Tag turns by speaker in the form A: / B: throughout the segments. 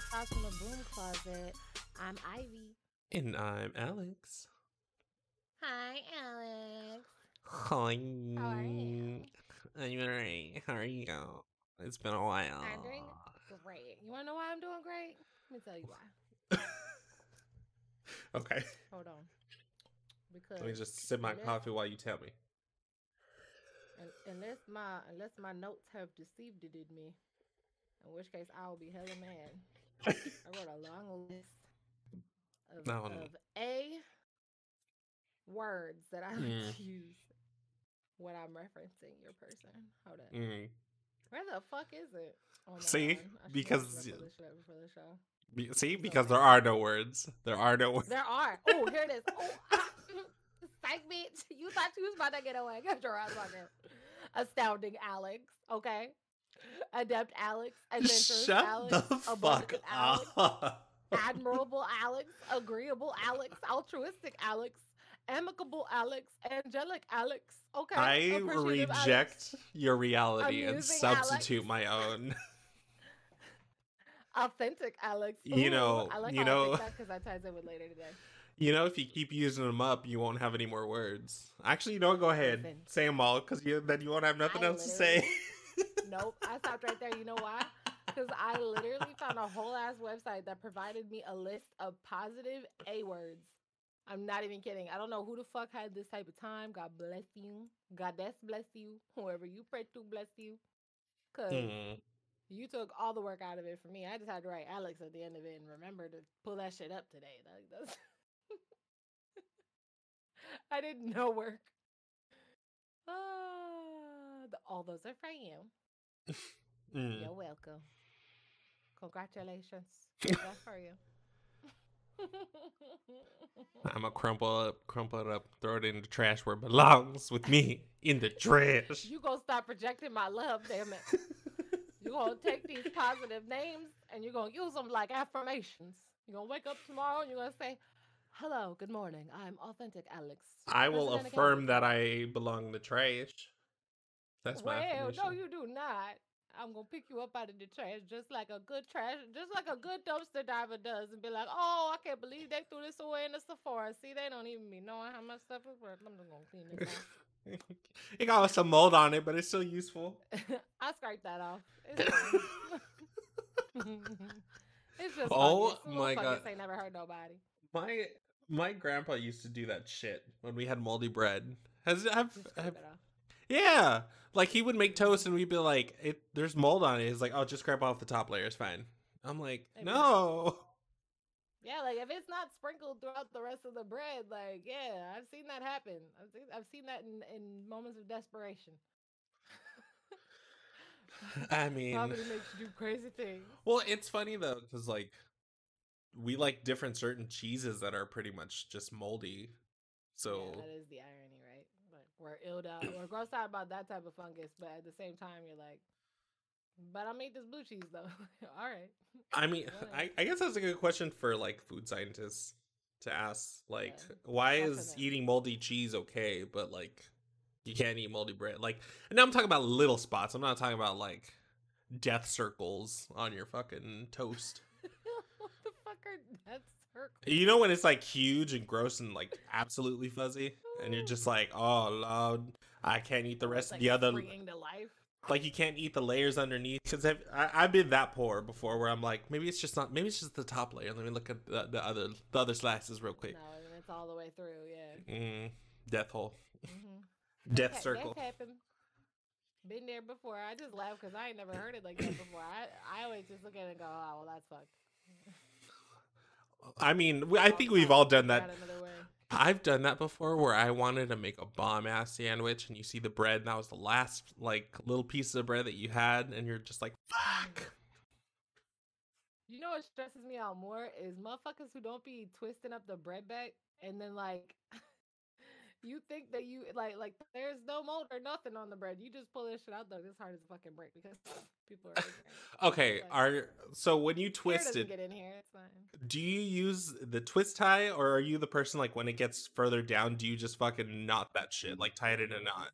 A: episode from the Broom Closet. I'm Ivy.
B: And I'm Alex.
A: Hi, Alex.
B: Hi.
A: How are you?
B: I'm alright. How are you? It's been a while.
A: I'm doing great. You want to know why I'm doing great? Let me tell you why.
B: okay.
A: Hold on. Because
B: Let me just sip my
A: unless-
B: coffee while you tell me.
A: unless my unless my notes have deceived it in me, in which case I will be hella mad. I wrote a long list of,
B: No, no.
A: of a words that I would
B: Mm.
A: use when I'm referencing your person. Hold on.
B: Mm.
A: Where the fuck is it? Oh, no,
B: See?
A: I should have
B: Because
A: looked
B: y-
A: shit before the show.
B: Be- See, because there are no words. There are no words.
A: There are. Oh, here it is. Oh, ah, psych bitch. You thought you was about to get away. Get your ass on there. Astounding Alex. Okay. Adept Alex. Adventurous
B: Shut
A: Alex.
B: the fuck
A: Alex.
B: up.
A: admirable Alex, agreeable Alex, altruistic Alex, amicable Alex, angelic Alex. Okay.
B: I
A: appreciative Alex.
B: reject your reality and
A: Amusing Alex.
B: substitute my own.
A: authentic Alex.
B: You know-
A: I like
B: you know-
A: because that ties in with later today.
B: You know, if you keep using them up, you won't have any more words. Actually, you know, go ahead,
A: Listen.
B: say them all, because you then you won't have nothing
A: I
B: else to say.
A: Nope, I stopped right there. You know why? Because I literally found a whole ass website that provided me a list of positive A words. I'm not even kidding. I don't know who the fuck had this type of time. God bless you. Goddess bless you. Whoever you pray to bless you. Cause
B: Hmm.
A: you took all the work out of it for me. I just had to write Alex at the end of it and remember to pull that shit up today. Like that's I did no work. The, all those are for you.
B: Mm.
A: You're welcome. Congratulations. That's for you.
B: I'm gonna crumple up, crumple it up, throw it in the trash where it belongs with me in the trash.
A: you gonna stop projecting my love, damn it. You're gonna take these positive names and you're gonna use them like affirmations. You're gonna wake up tomorrow and you're gonna say, Hello, good morning. I'm authentic Alex.
B: I will affirm
A: Academy."
B: that I belong in the trash. That's my
A: Well, no, you do not. I'm gonna pick you up out of the trash just like a good trash, just like a good dumpster diver does, and be like, "Oh, I can't believe they threw this away in the Sephora. See, they don't even be knowing how much stuff is worth. I'm just gonna clean it off."
B: it got some mold on it, but it's still useful.
A: I scraped that off. It's, just
B: Oh. My God.
A: ain't never hurt nobody.
B: My my grandpa used to do that shit when we had moldy bread. Has have, have. Yeah, like he would make toast and we'd be like, "It there's mold on it." He's like, "Oh, just scrape off the top layer. It's fine." I'm like,
A: Hey,
B: "No."
A: Yeah, like if it's not sprinkled throughout the rest of the bread, like yeah, I've seen that happen. I've seen, I've seen that in, in moments of desperation.
B: I mean,
A: Poverty makes you do crazy things.
B: well, it's funny though because like we like different certain cheeses that are pretty much just moldy. So
A: yeah, that is the irony, we're illed out, we're grossed out about that type of fungus, but at the same time, you're like, but I made this blue cheese though. All right.
B: I mean, I, I guess that's a good question for like food scientists to ask. Like,
A: Yeah,
B: why is eating moldy cheese okay, but like you can't eat moldy bread? Like, and now I'm talking about little spots. I'm not talking about like death circles on your fucking toast.
A: what the fuck are that circle?
B: You know when it's like huge and gross and like absolutely fuzzy, and you're just like, oh lord, I can't eat the rest
A: it's,
B: of the other. Like you can't eat the layers underneath because I've I, I've been that poor before where I'm like maybe it's just not maybe it's just the top layer. Let me look at the, the other the other slices real quick.
A: No, and it's all the way through. Yeah.
B: Mm, death hole,
A: Mm-hmm.
B: death circle.
A: That's happened. Been there before. I just laugh because I ain't never heard it like that before. I I always just look at it and go, oh well, that's fucked.
B: I mean, we- I think we've all done that. I've done that before where I wanted to make a bomb ass sandwich and you see the bread and that was the last like little piece of bread that you had and you're just like fuck.
A: You know what stresses me out more is motherfuckers who don't be twisting up the bread back and then like you think that you like like there's no mold or nothing on the bread. You just pull this shit out though. It's hard as a fucking break because people are.
B: Okay,
A: Like,
B: are so when you twist
A: doesn't
B: it,
A: get in here. It's fine.
B: do you use the twist tie or are you the person like when it gets further down, do you just fucking knot that shit, like tie it in a knot?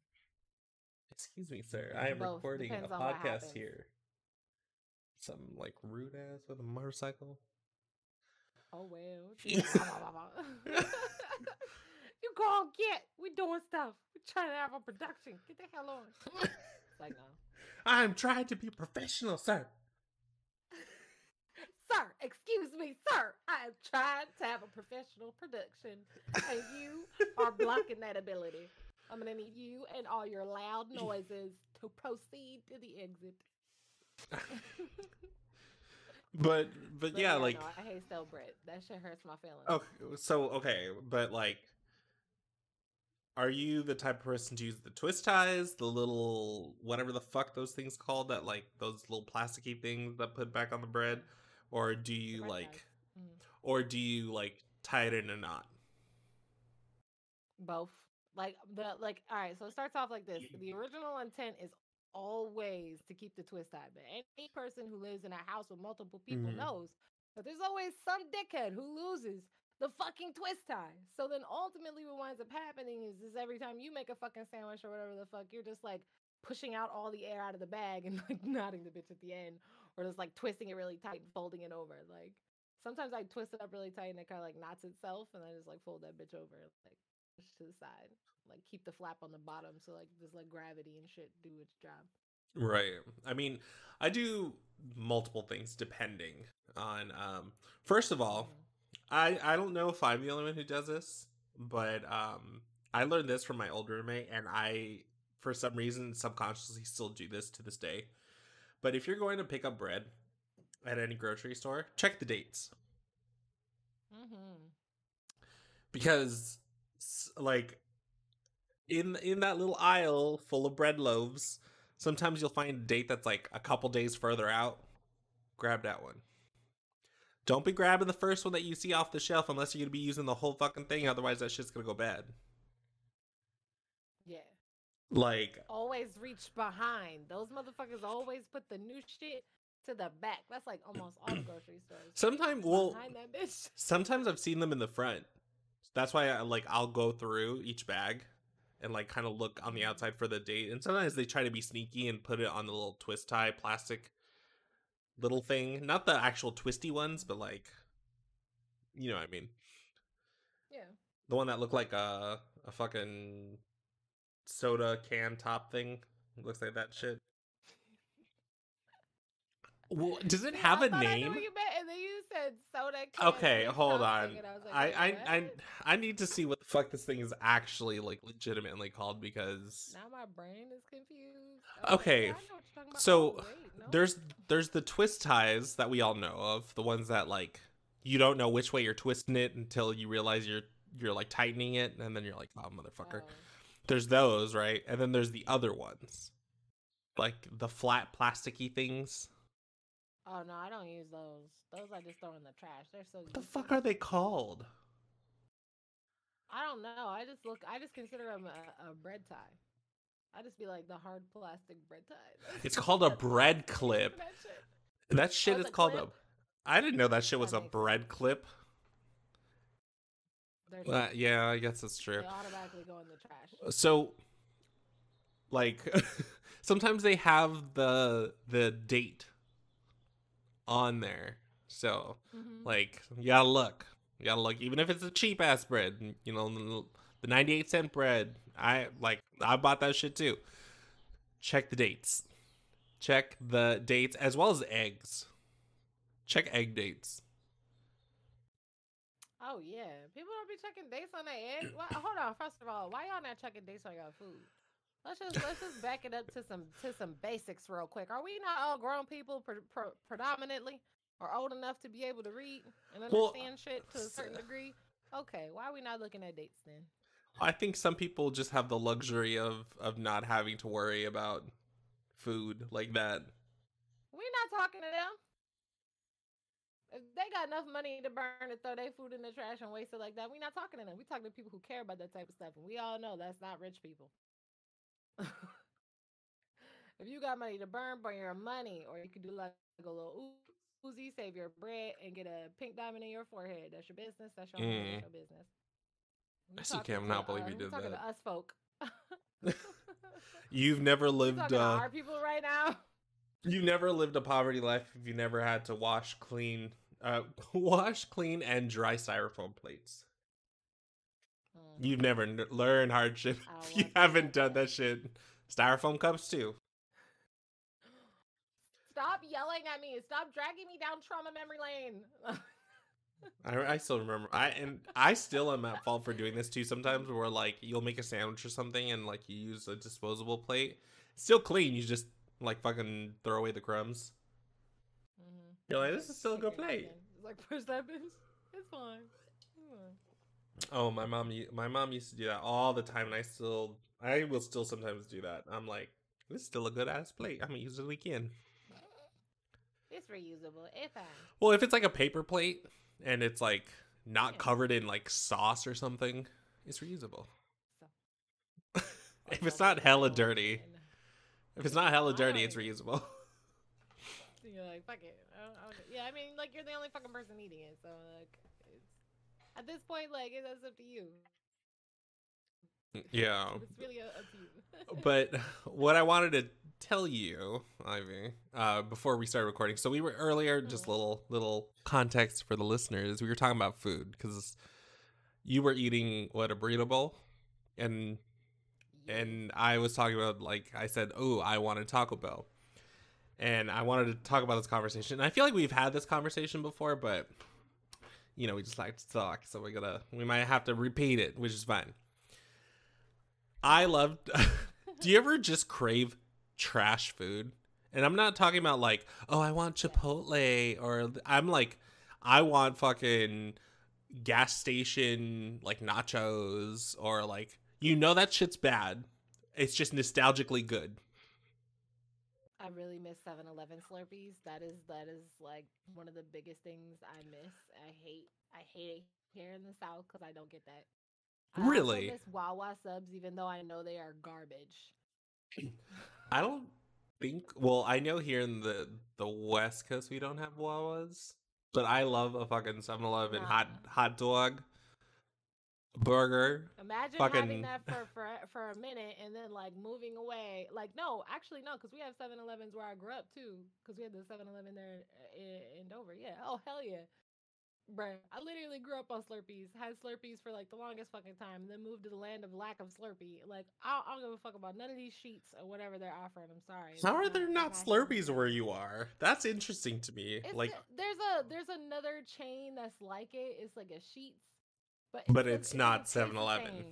B: Excuse me, sir. I am
A: Both.
B: recording a
A: Depends on what
B: podcast here. Some like rude ass with a motorcycle.
A: Oh well. you go on, get. We doing stuff. We're trying to have a production. Get the hell on. It's like uh, no.
B: I'm trying to be professional, sir.
A: Sir, excuse me, sir. I am trying to have a professional production, and you are blocking that ability. I'm gonna need you and all your loud noises to proceed to the exit.
B: But but,
A: But
B: yeah, like
A: no, I hate stale bread. That shit hurts my feelings.
B: okay, so okay, but like are you the type of person to use the twist ties, the little whatever the fuck those things called that like those little plasticky things that put back on the bread or do you like.
A: Mhm.
B: or do you like tie it in a knot?
A: both like the like all right so it starts off like this the original intent is always to keep the twist tie but any person who lives in a house with multiple people
B: Mhm.
A: knows that there's always some dickhead who loses the fucking twist tie so then ultimately what winds up happening is is every time you make a fucking sandwich or whatever the fuck you're just like pushing out all the air out of the bag and like knotting the bitch at the end or just like twisting it really tight and folding it over like sometimes i twist it up really tight and it kind of like knots itself and i just like fold that bitch over like push to the side. Like keep the flap on the bottom so like just like gravity and shit do its job.
B: Right. I mean, I do multiple things depending on um first of all,
A: Mhm.
B: I I don't know if I'm the only one who does this, but um I learned this from my old roommate and I for some reason subconsciously still do this to this day. But if you're going to pick up bread at any grocery store, check the dates
A: Mhm.
B: because like in in that little aisle full of bread loaves, sometimes you'll find a date that's like a couple days further out. Grab that one. Don't be grabbing the first one that you see off the shelf unless you're gonna be using the whole fucking thing. Otherwise, that shit's gonna go bad.
A: Yeah.
B: Like,
A: Always reach behind. Those motherfuckers always put the new shit to the back. That's like almost all grocery stores.
B: sometimes, well,
A: behind that bitch.
B: sometimes I've seen them in the front. That's why I like I'll go through each bag and like kind of look on the outside for the date. And sometimes they try to be sneaky and put it on the little twist tie plastic little thing, not the actual twisty ones, but like you know what I mean.
A: Yeah.
B: The one that looked like a a fucking soda can top thing. Looks like that shit. Well, does it have a
A: thought I knew
B: name?
A: what you meant, and then you said soda can.
B: Okay, hold on.
A: I like,
B: I I, I? I need to see what the fuck this thing is actually like legitimately called because
A: Now my brain is confused. Oh, like,
B: Okay,
A: yeah, I know what you're talking about.
B: so,
A: Oh, wait, no.
B: there's there's the twist ties that we all know of, the ones that like you don't know which way you're twisting it until you realize you're you're like tightening it and then you're like, "Oh, motherfucker."
A: Oh.
B: There's those, right? And then there's the other ones. Like the flat plasticky things.
A: Oh no, I don't use those. Those I just throw in the trash. They're so.
B: What the fuck are they called?
A: I don't know. I just look. I just consider them a, a bread tie. I just be like the hard plastic bread tie.
B: It's called a bread
A: all I use
B: clip.
A: That shit.
B: That shit
A: Oh,
B: is
A: a
B: called
A: clip?
B: a I didn't know that shit was
A: That
B: a bread
A: sense.
B: clip. Uh, yeah, I guess that's true.
A: they automatically go in the trash.
B: So like sometimes they have the the date on there. So
A: Mhm.
B: like you gotta look. You gotta look even if it's a cheap ass bread, you know, the- the 98 cent bread. I like I bought that shit too. Check the dates. Check the dates as well as eggs. Check egg dates.
A: Oh yeah, people don't be checking dates on their eggs. Hold on, first of all, why y'all not checking dates on your food? Let's just let's just back it up to some to some basics real quick. Are we not all grown people pre- pre- predominantly, or old enough to be able to read and
B: Well,
A: understand shit to a certain degree? Okay, why are we not looking at dates then?
B: I think some people just have the luxury of of not having to worry about food like that.
A: We're not talking to them. If they got enough money to burn to throw their food in the trash and waste it like that, we're not talking to them. We talking to people who care about that type of stuff, and we all know that's not rich people. if you got money to burn, burn your money, or you could do like a Lil Uzi, save your bread, and get a pink diamond in your forehead. That's your business. That's your, money,
B: Mm.
A: that's your business. We
B: I
A: talking
B: cannot
A: to,
B: believe
A: uh,
B: you
A: we
B: did
A: talking
B: that.
A: to us folk.
B: You've never lived. Uh,
A: our people right now?
B: you've never lived a poverty life if you never had to wash clean, uh, wash clean and dry styrofoam plates. You've never n- learned hardship if you haven't done that shit. Styrofoam cups too.
A: Stop yelling at me. Stop dragging me down trauma memory lane.
B: I, I still remember. I and I still am at fault for doing this too. Sometimes where like you'll make a sandwich or something and like you use a disposable plate, still clean. You just like fucking throw away the crumbs.
A: Mhm.
B: You're like, this is still a good plate.
A: like happens. It's fine. It's fine.
B: Oh, my mom. My mom used to do that all the time, and I still, I will still sometimes do that. I'm like, this is still a good ass plate. I'm gonna use it again.
A: It's reusable. It's fine.
B: Well, if it's like a paper plate and it's like not
A: Yeah.
B: covered in like sauce or something, it's reusable.
A: So-
B: if it's not hella dirty, if it's not hella dirty, it's reusable.
A: You're like, fuck it. I don't- I don't- yeah, I mean, like, you're the only fucking person eating it, so, like, at this point, like, it- that's up to you.
B: yeah.
A: It's really uh, up to you.
B: but what I wanted to tell you, Ivy, uh, before we started recording, so we were earlier, just
A: Mhm.
B: little little context for the listeners. We were talking about food because you were eating what a burrito bowl, and and I was talking about like I said, oh, I wanted Taco Bell, and I wanted to talk about this conversation. I feel like we've had this conversation before, but you know, we just like to talk, so we gotta we might have to repeat it, which is fine. I love. do you ever just crave trash food? And I'm not talking about like, oh, I want Chipotle, or I'm like, I want fucking gas station like nachos, or like, you know that shit's bad. It's just nostalgically good.
A: I really miss 7-Eleven Slurpees. That is that is like one of the biggest things I miss. I hate I hate it here in the South because I don't get that. Really? I
B: Really?
A: miss Wawa subs, even though I know they are garbage.
B: I don't think. Well, I know here in the the West Coast we don't have Wawas, but I love a fucking 7-Eleven hot hot dog burger.
A: Imagine
B: Fucking-
A: having that for, for for a minute and then like moving away. Like no, actually no, because we have 7-Elevens where I grew up too. Because we had the 7-Eleven there uh, in, in Dover. Yeah. Oh hell yeah. Bruh, I literally grew up on Slurpees. Had Slurpees for like the longest fucking time. Then moved to the land of lack of Slurpee. Like I, I don't give a fuck about none of these Sheetz or whatever they're offering. I'm sorry.
B: How are there not Slurpees where you are? That's interesting to me.
A: It's
B: like,
A: a- there's a there's another chain that's like it. It's like a Sheetz, but
B: But
A: doesn't-
B: it's not
A: doesn't taste the
B: 7-Eleven.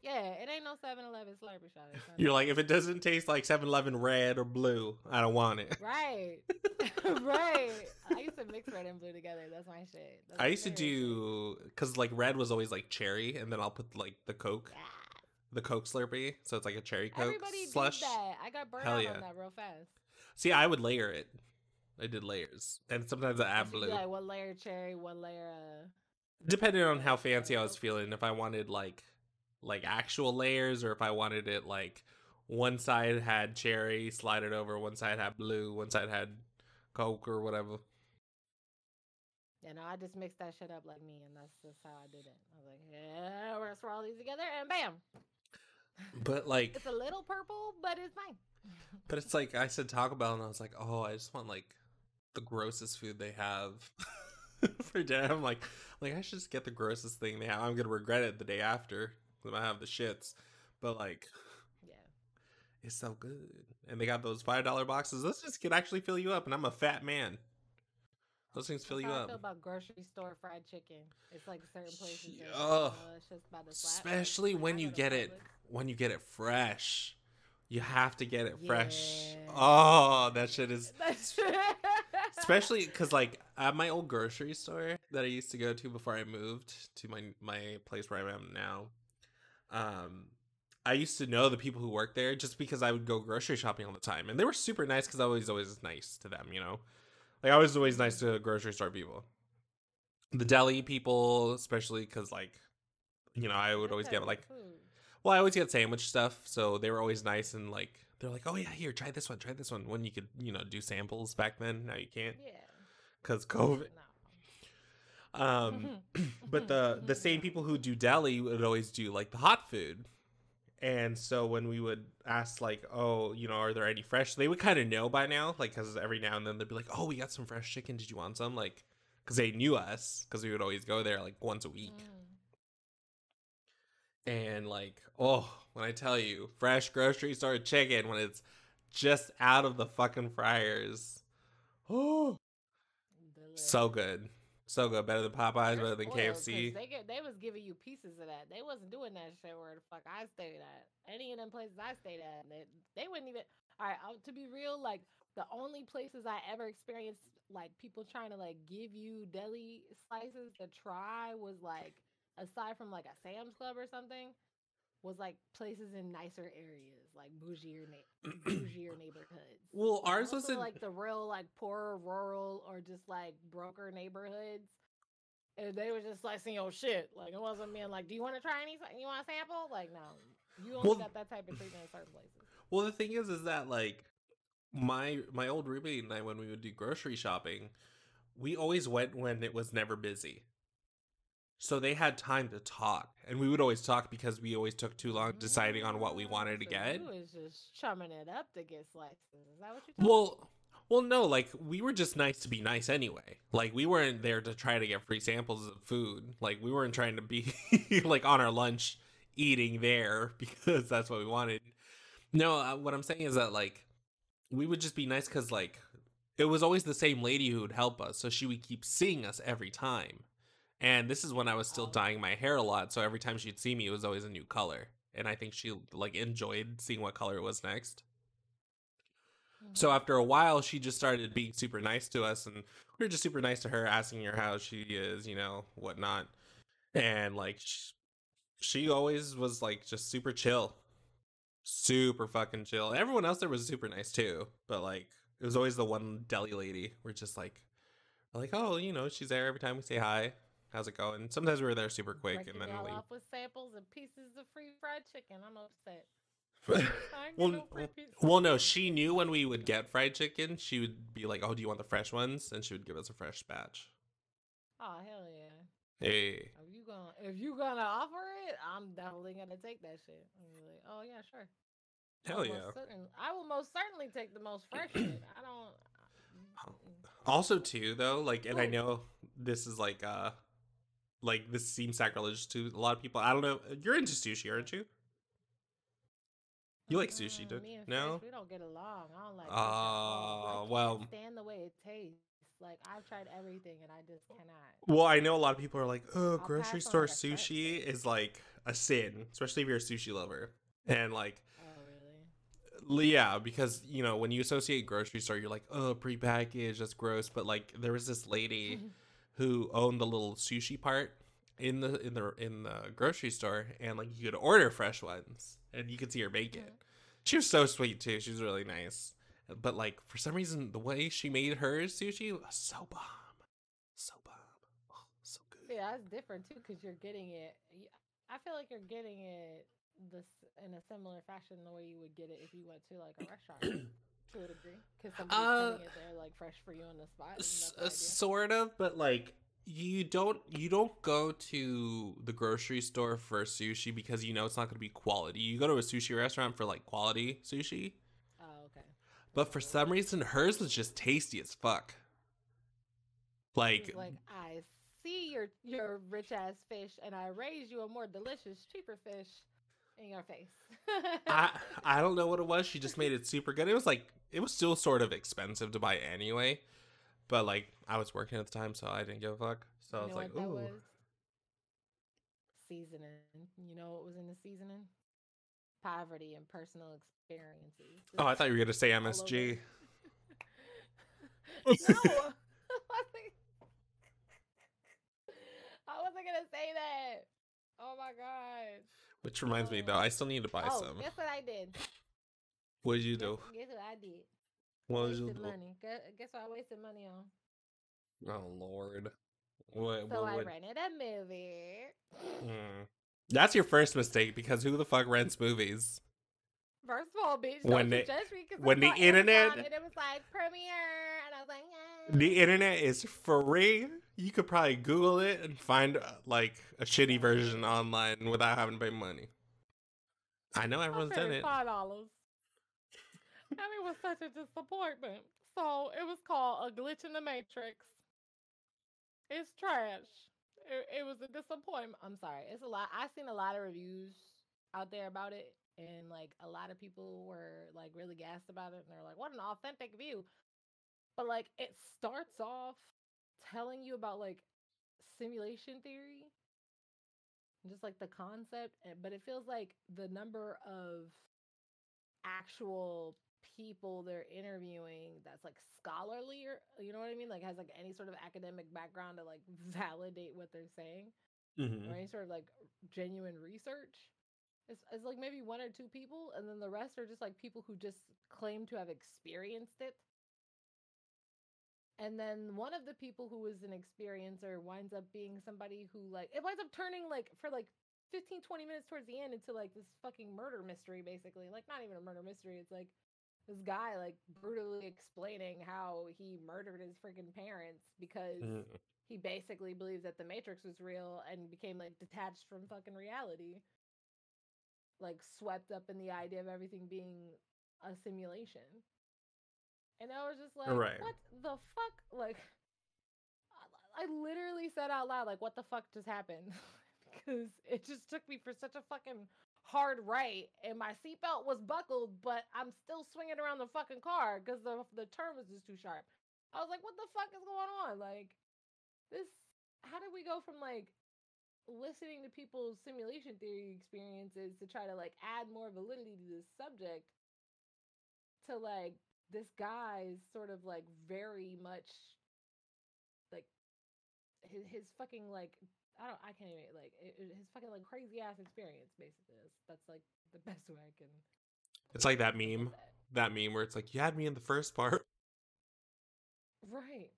A: Yeah, it ain't no 7-Eleven Slurpee shot.
B: You're like, if it doesn't taste like 7-Eleven red or blue, I don't want it.
A: right, right. I used to mix red and blue together. That's my shit. That's
B: I used to do because like red was always like cherry, and then I'll put like the Coke,
A: Yeah.
B: the Coke Slurpee, so it's like a cherry Coke
A: Everybody
B: slush.
A: did that. I got burned out
B: yeah.
A: on that real fast.
B: See, I would layer it. I did layers, and sometimes I add blue,
A: like one layer cherry, one layer. Uh,
B: depending on how fancy I was feeling. If I wanted like like actual layers, or if I wanted it like one side had cherry, slide it over, one side had blue, one side had Coke or whatever.
A: you know, I just mixed that shit up like me, and that's just how I did it. I was like, yeah, we're gonna throw all these together, and bam,
B: But like,
A: it's a little purple, but it's fine.
B: but it's like I said Taco Bell, and I was like, oh, I just want like the grossest food they have for dinner. I'm like, like I should just get the grossest thing they have. I'm gonna regret it the day after when I have the shits. But like,
A: Yeah.
B: it's so good, and they got those five dollar boxes. Those just can actually fill you up, and I'm a fat man. Those things fill
A: That's
B: you up.
A: about grocery store fried chicken. It's like certain places.
B: Sh-
A: that, it's just about to slap. Like,
B: Especially
A: when
B: when you get it when you get it fresh. You have to get it fresh. Oh, that shit is
A: That's
B: especially because like at my old grocery store that I used to go to before I moved to my my place where I am now. Um, I used to know the people who worked there just because I would go grocery shopping all the time, and they were super nice because I was always nice to them. You know, like I was always nice to grocery store people. The deli people, especially because like, you know, I would always get like well, I always get sandwich stuff, so they were always nice and like they're like, "Oh yeah, here, try this one, try this one." When you could, you know, do samples back then, now you can't
A: Yeah.
B: because COVID.
A: No.
B: Um, but the the same people who do deli would always do like the hot food, And so when we would ask, like, oh, you know, are there any fresh? They would kind of know by now, like, because every now and then they'd be like, oh, we got some fresh chicken. Did you want some? Like, because they knew us, because we would always go there like once a week.
A: Mm.
B: And like, oh, when I tell you, fresh grocery store chicken when it's just out of the fucking fryers, oh, so good, so good. Better than Popeyes, better than KFC.
A: They get, they was giving you pieces of that. They wasn't doing that shit where the fuck I stayed at. Any of them places I stayed at, they, they wouldn't even. All right, to be real, like the only places I ever experienced like people trying to like give you deli slices to try was like aside from like a Sam's Club or something was like places in nicer areas, like bougier na- bougier neighborhoods.
B: Well, ours was in
A: like the real like poorer rural or just like broker neighborhoods. And they were just like saying, "Oh shit!" Like it wasn't being like, "Do you want to try any? You want a sample?" Like no, you only
B: Well-
A: got that type of treatment in certain places.
B: Well, the thing is, is that like my my old roommate and I, when we would do grocery shopping, we always went when it was never busy. So they had time to talk, and we would always talk because we always took too long deciding on what we
A: Mm,
B: wanted to
A: so
B: get.
A: You was just chumming it up to get slices. Is that what you?
B: Well, well, no, like we were just nice to be nice anyway. Like we weren't there to try to get free samples of food. Like we weren't trying to be like on our lunch eating there because that's what we wanted. No, uh, what I'm saying is that like we would just be nice because like it was always the same lady who would help us, so she would keep seeing us every time. And this is when I was still dyeing my hair a lot, so every time she'd see me, it was always a new color. And I think she like enjoyed seeing what color it was next.
A: me?
B: So mm-hmm. after a while, she just started being super nice to us, and we were just super nice to her, asking her how she is, you know, whatnot. And like, she, she always was like just super chill, super fucking chill. Everyone else there was super nice too, but like, it was always the one deli lady. We're just like, like, oh, you know, she's there every time we say hi. How's it going? Sometimes we were there super quick, and then we.
A: off with samples and pieces of free fried chicken. I'm upset. I ain't get
B: well,
A: no
B: well, no, she knew when we would get fried chicken, she would be like, "Oh, do you want the fresh ones?" And she would give us a fresh batch.
A: Oh hell yeah!
B: Hey,
A: If you gonna if you gonna offer it, I'm definitely gonna take that shit. Like, oh yeah, sure.
B: Hell yeah!
A: certain- I will most certainly take the most fresh shit. I don't.
B: Oh. Also, too, though, like, and I know this is like, uh, like this seems sacrilegious to a lot of people. I don't know. You're into sushi, aren't you? You like sushi,
A: Mm, me and
B: no?
A: We don't get along. I don't like.
B: Ah,
A: fish at all. I can't
B: well-
A: stand the way it tastes. Like I've tried everything and I just cannot.
B: Well, I know a lot of people are like, "Oh,
A: I'll
B: grocery store
A: like, a fresh
B: sushi is like a sin, especially if you're a sushi lover." And like,
A: Oh really?
B: Yeah, because you know when you associate grocery store, you're like, oh, prepackaged, that's gross. But like, there was this lady who owned the little sushi part in the in the in the grocery store, and like you could order fresh ones, and you could see her make it. She was so sweet too. She was really nice, but like for some reason, the way she made her sushi was so bomb, so bomb, oh, so good.
A: Yeah, that's different too because you're getting it. I feel like you're getting it this in a similar fashion the way you would get it if you went to like a restaurant to a degree because somebody's
B: Uh,
A: putting it there like fresh for you on the spot.
B: S- uh, sort of but like you don't you don't go to the grocery store for sushi because you know it's not going to be quality you go to a sushi restaurant for like quality sushi
A: Oh, okay.
B: but for some reason hers was just tasty as fuck like
A: like I see your your rich ass fish, and I raise you a more delicious, cheaper fish in your face.
B: i i don't know what it was she just made it super good it was like it was still sort of expensive to buy anyway but like i was working at the time so i didn't give a fuck so i was like ooh
A: was? Seasoning. You know what was in the seasoning? Poverty and personal experiences.
B: oh i thought you were going to say msg
A: no, I wasn't gonna say that. Oh my god.
B: Which reminds me though i still need to buy
A: oh,
B: some
A: guess what I did?
B: what did you do
A: guess what I did?
B: What you
A: wasted
B: do?
A: money. Guess, guess what I wasted money on?
B: Oh Lord. What,
A: So
B: what,
A: I
B: what-
A: rented a movie.
B: Hmm. That's your first mistake because who the fuck rents movies?
A: First of all, bitch,
B: When
A: don't you
B: the-
A: judge me 'cause
B: when
A: I
B: the
A: Amazon
B: internet-
A: and it was like premiere, and I was like, yeah.
B: The internet is free. You could probably Google it and find uh, like a shitty version online without having to pay money. I know everyone's done it.
A: Five dollars. and it was such a disappointment. So it was called A Glitch in the Matrix. It's trash. It, it was a disappointment. I'm sorry. It's a lot. I've seen a lot of reviews out there about it, and like a lot of people were like really gassed about it, and they're like, "What an authentic view!" But like, it starts off telling you about like simulation theory, just like the concept, but it feels like the number of actual people they're interviewing that's like scholarly or you know what I mean? Like has like any sort of academic background to like validate what they're saying.
B: Mm-hmm.
A: Or any sort of like genuine research. It's, it's like maybe one or two people, and then the rest are just like people who just claim to have experienced it. And then one of the people who is an experiencer winds up being somebody who like it winds up turning like for like 15 20 minutes towards the end into like this fucking murder mystery basically. Like not even a murder mystery, it's like this guy like brutally explaining how he murdered his freaking parents because he basically believes that the matrix was real and became like detached from fucking reality like swept up in the idea of everything being a simulation and i was just like right. what the fuck like i literally said out loud like what the fuck just happened because it just took me for such a fucking hard right and my seatbelt was buckled, but I'm still swinging around the fucking car because the the turn was just too sharp. I was like, what the fuck is going on? Like this how did we go from like listening to people's simulation theory experiences to try to like add more validity to this subject to like this guy's sort of like very much like his his fucking like I don't. I can't even like his fucking like crazy ass experience. Basically, that's, that's like the best way I can.
B: It's like that meme. That. that meme where it's like you had me in the first part.
A: Right.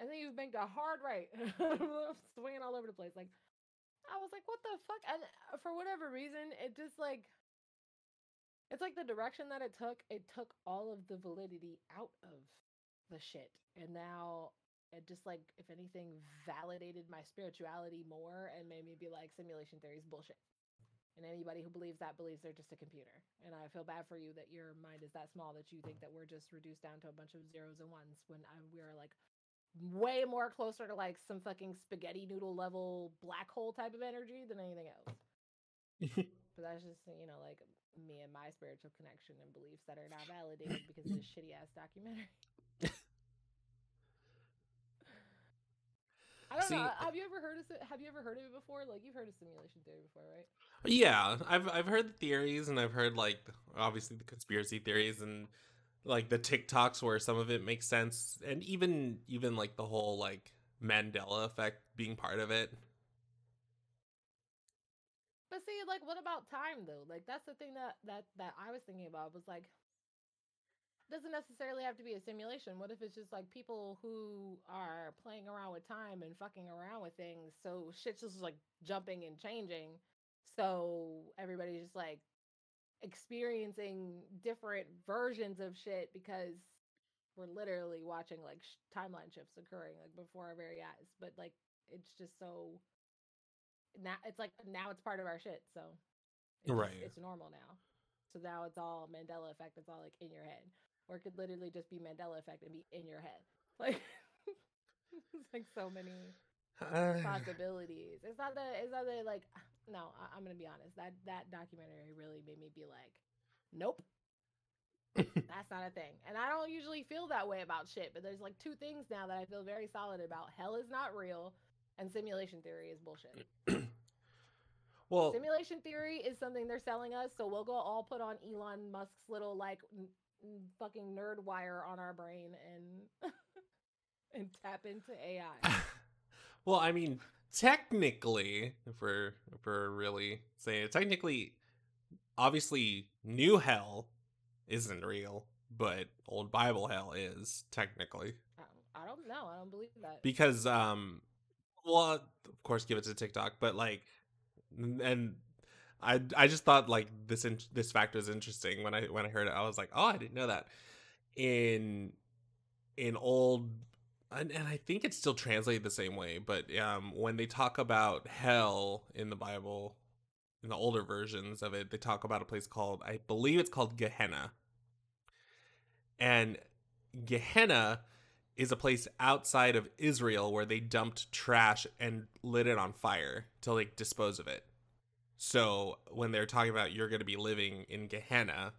A: And then you've banked a hard right, swinging all over the place. Like, I was like, what the fuck? And uh, for whatever reason, it just like, it's like the direction that it took. It took all of the validity out of the shit, and now it just like if anything validated my spirituality more and made me be like simulation theory is bullshit. And anybody who believes that believes they're just a computer. And i feel bad for you that your mind is that small that you think that we're just reduced down to a bunch of zeros and ones when I, we're like way more closer to like some fucking spaghetti noodle level black hole type of energy than anything else. But that's just you know like me and my spiritual connection and beliefs that are not validated because of this shitty ass documentary I don't See, know. Uh, have you ever heard of Have you ever heard of it before? Like you've heard of simulation theory before, right?
B: Yeah, I've I've heard the theories, and I've heard like obviously the conspiracy theories, and like the TikToks where some of it makes sense, and even even like the whole like Mandela effect being part of it.
A: But see, like, what about time though? Like, that's the thing that that that I was thinking about was like, doesn't necessarily have to be a simulation. What if it's just like people who are playing around with time and fucking around with things? So shit's just like jumping and changing. So everybody's just like experiencing different versions of shit because we're literally watching like sh- timeline shifts occurring like before our very eyes. But like it's just so now it's like now it's part of our shit. So it's
B: right,
A: it's normal now. So now it's all Mandela effect. It's all like in your head or it could literally just be Mandela effect and be in your head. Like it's like so many uh, possibilities. It's not that it's not that like no, I, am gonna be honest. That that documentary really made me be like, nope. That's not a thing. And I don't usually feel that way about shit, but there's like two things now that I feel very solid about. Hell is not real and simulation theory is bullshit.
B: well,
A: simulation theory is something they're selling us, so we'll go all put on Elon Musk's little like fucking nerd wire on our brain and and tap into AI.
B: well, I mean, technically, if we're if we're really saying it, technically, obviously, new hell isn't real, but old Bible hell is technically.
A: I don't know. I don't believe that
B: because um, well, of course, give it to TikTok, but like, and I I just thought like this in, this fact was interesting when I when I heard it. I was like, oh, I didn't know that. In in old and, and I think it's still translated the same way, but um when they talk about hell in the Bible, in the older versions of it, they talk about a place called I believe it's called Gehenna. And Gehenna is a place outside of Israel where they dumped trash and lit it on fire to like dispose of it. So when they're talking about you're going to be living in Gehenna,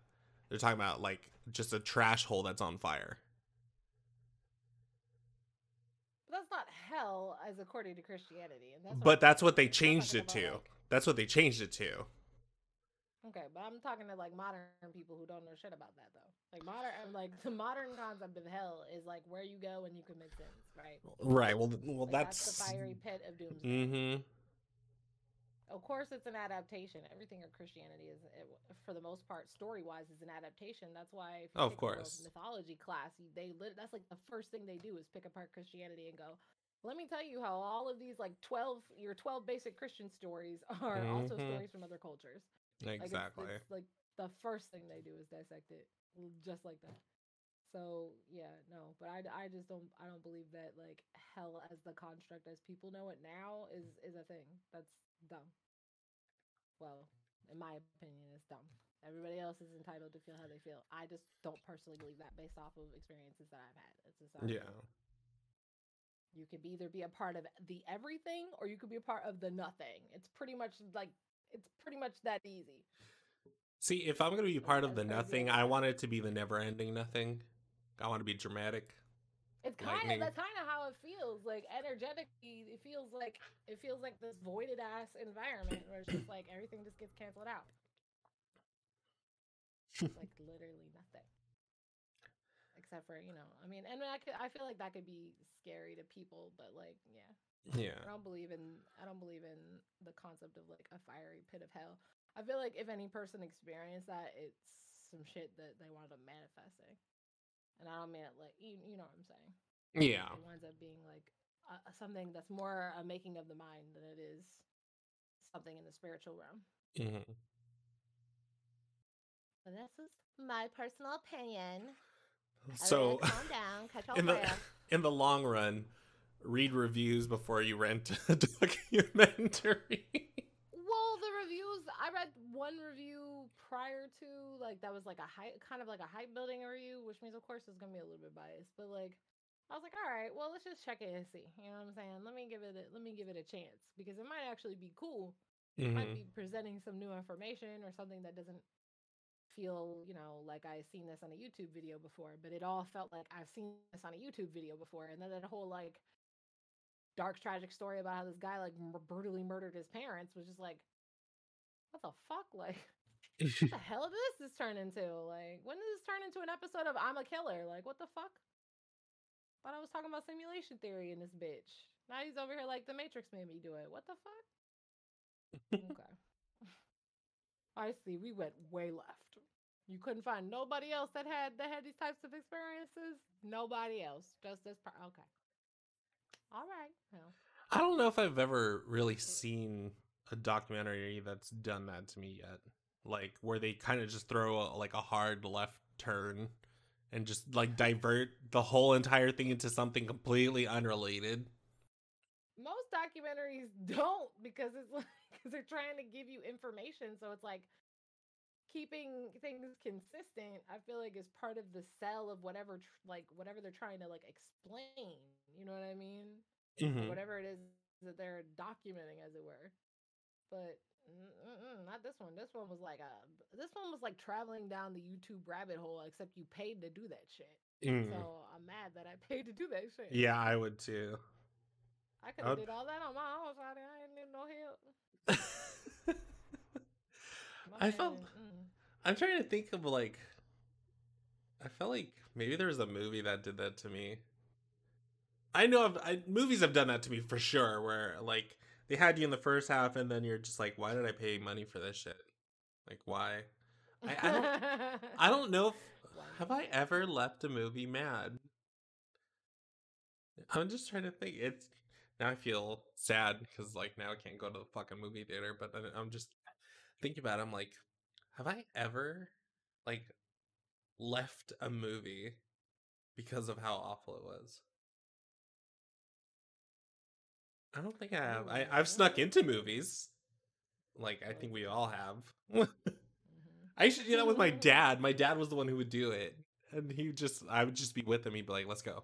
B: they're talking about like just a trash hole that's on fire.
A: But that's not hell, as according to Christianity. And that's
B: But that's what they changed it to.
A: like-
B: That's what they changed it to.
A: Okay, but I'm talking to like modern people who don't know shit about that though. Like modern, like the modern concept of hell is like where you go when you commit sins, right?
B: Right. Well, well,
A: Like,
B: that's.
A: the fiery pit of doomsday.
B: Mm-hmm.
A: Of course, it's an adaptation. Everything in Christianity is, it, for the most part, story wise, is an adaptation. That's why, if you
B: Oh, of
A: take a world
B: course.
A: mythology class, they lit, that's like the first thing they do is pick apart Christianity and go. Let me tell you how all of these like twelve your twelve basic Christian stories are also
B: Mhm.
A: stories from other cultures. Like, it's-
B: Exactly.
A: it's, like the first thing they do is dissect it, just like that. So yeah, no, but I, I just don't I don't believe that like hell as the construct as people know it now is is a thing. That's dumb. Well, in my opinion, it's dumb. Everybody else is entitled to feel how they feel. I just don't personally believe that based off of experiences that I've had. It's just
B: yeah.
A: You could either be a part of the everything or you could be a part of the nothing. It's pretty much like it's pretty much that easy.
B: See, if I'm gonna be part of the nothing, I want it to be the never-ending nothing. I want to be dramatic.
A: It's kind of that's kind of how it feels. Like energetically, it feels like it feels like this voided ass environment where it's just like everything just gets canceled out. It's like literally nothing, except for you know. I mean, and I could, I feel like that could be scary to people, but like, yeah,
B: Yeah.
A: I don't believe in I don't believe in the concept of like a fiery pit of hell. I feel like if any person experienced that, it's some shit that they wound up manifesting, and I don't mean it like you, you know what I'm saying.
B: Yeah.
A: It winds up being like uh, something that's more a making of the mind than it is something in the spiritual realm.
B: hmm
A: But this is my personal opinion.
B: So,
A: calm down, catch your
B: in the
A: breath.
B: in the long run, read reviews before you rent a documentary.
A: Well, the reviews I read one review prior to like that was like a hype, kind of like a hype building review, which means of course it's gonna be a little bit biased, but like I was like, all right, well let's just check it and see. You know what I'm saying? Let me give it a, let me give it a chance because it might actually be cool. It might
B: Mhm.
A: be presenting some new information or something that doesn't feel, you know, like I've seen this on a YouTube video before, but it all felt like I've seen this on a YouTube video before. And then that whole like dark tragic story about how this guy like brutally murdered his parents was just like, what the fuck? Like, what the hell did this just turn into? Like, when did this turn into an episode of I'm a Killer? Like, what the fuck? Thought I was talking about simulation theory in this bitch. Now he's over here like the Matrix made me do it. What the fuck? okay. I see. We went way left. You couldn't find nobody else that had that had these types of experiences. Nobody else. Just this. Per- okay. All right. Well,
B: I don't know if I've ever really mm. seen a documentary that's done that to me yet. Like where they kind of just throw a, like a hard left turn and just like divert the whole entire thing into something completely unrelated.
A: most documentaries don't because it's like because they're trying to give you information. So it's like keeping things consistent. I feel like is part of the sell of whatever tr- like whatever they're trying to like explain. You know what I mean?
B: Mhm.
A: whatever it is that they're documenting, as it were. But not this one. This one was like a. This one was like traveling down the YouTube rabbit hole, except you paid to do that shit.
B: Mm.
A: So I'm mad that I paid to do that shit.
B: Yeah, I would too.
A: I could have did all that on my own. I didn't need no help.
B: I felt-. I'm trying to think of like I felt like maybe there was a movie that did that to me. I know I've, I, movies have done that to me for sure where like they had you in the first half and then you're just like why did I pay money for this shit? Like why? I, I don't I don't know if have I ever left a movie mad? I'm just trying to think. It's now I feel sad because like now I can't go to the fucking movie theater. But I'm just thinking about. It, I'm like, have I ever like left a movie because of how awful it was? I don't think I have. I, I've snuck into movies. Like I think we all have.
A: Mhm.
B: I used to do that with my dad. My dad was the one who would do it, and he just I would just be with him. He'd be like, "Let's go."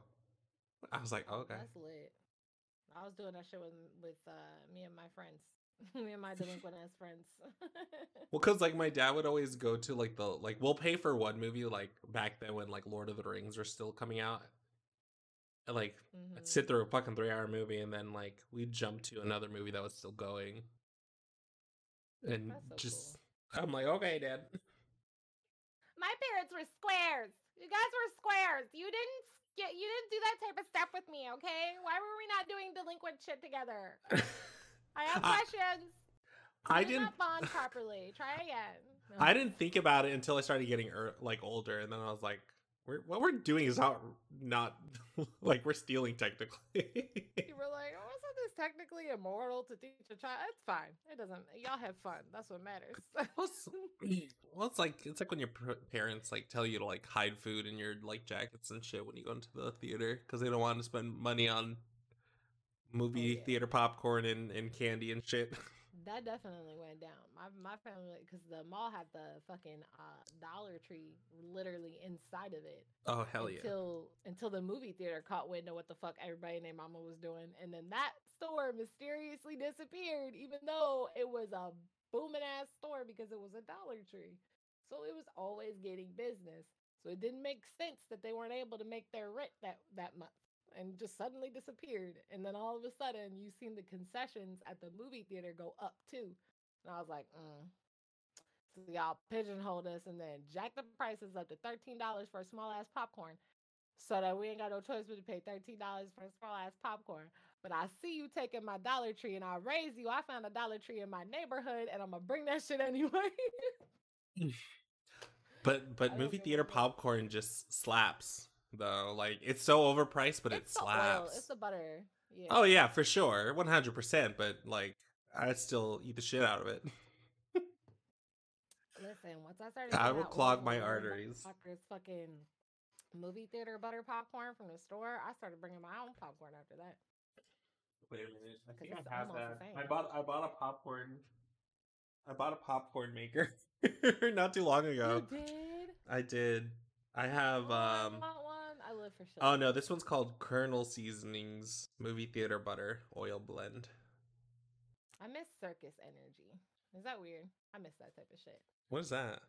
B: I was like, oh, "Okay."
A: That's lit. I was doing that shit with with uh, me and my friends, me and my delinquent ass friends.
B: Well, cause like my dad would always go to like the like we'll pay for one movie like back then when like Lord of the Rings were still coming out. And, like I'd
A: Mhm.
B: sit through a fucking three hour movie and then like we'd jump to another movie that was still going. And
A: so
B: just I'm like, okay, dad.
A: My parents were squares. You guys were squares. You didn't get. You didn't do that type of stuff with me. Okay? Why were we not doing delinquent shit together? I have
B: I-
A: questions.
B: I
A: did
B: didn't
A: bond properly. Try again. No.
B: I didn't think about it until I started getting er, like older, and then I was like, we're, "What we're doing is not not like we're stealing technically."
A: You were like, "Oh, isn't this technically immoral to teach a child?" It's fine. It doesn't. Y'all have fun. That's what matters.
B: well, it's, like it's like when your parents like tell you to like hide food in your like jackets and shit when you go into the theater because they don't want to spend money on movie
A: yeah.
B: theater popcorn and, and candy and shit.
A: That definitely went down. My my family, because the mall had the fucking uh, Dollar Tree literally inside of it.
B: Oh hell yeah!
A: until until the movie theater caught wind of what the fuck everybody and their mama was doing, and then that store mysteriously disappeared, even though it was a booming ass store because it was a Dollar Tree. So it was always getting business. So it didn't make sense that they weren't able to make their rent that that month and just suddenly disappeared. And then all of a sudden, you've seen the concessions at the movie theater go up too. And I was like, mm. So y'all pigeonholed us and then jack the prices up to $13 for a small ass popcorn so that we ain't got no choice but to pay $13 for a small ass popcorn. But I see you taking my Dollar Tree and I raise you. I found a Dollar Tree in my neighborhood and I'm going to bring that shit anyway.
B: But but movie theater popcorn just slaps though. Like it's so overpriced, but
A: it's
B: it
A: the oil.
B: slaps.
A: It's the butter. Yeah.
B: Oh yeah, for sure, one hundred percent. But like, I still eat the shit out of it.
A: Listen, once I started,
B: I
A: getting
B: would
A: that
B: clog
A: oil
B: my arteries.
A: fucking movie theater butter popcorn from the store. I started bringing my own popcorn after that.
B: Wait a minute, I
A: think I have that.
B: I bought I bought a popcorn. I bought a popcorn maker not too long ago.
A: You did?
B: I did. I have
A: I
B: um.
A: I for.
B: Oh no, this one's called Kernel Season's Movie Theater Butter Oil Blend.
A: I miss circus energy. Is that weird? I miss that type of shit.
B: What is that?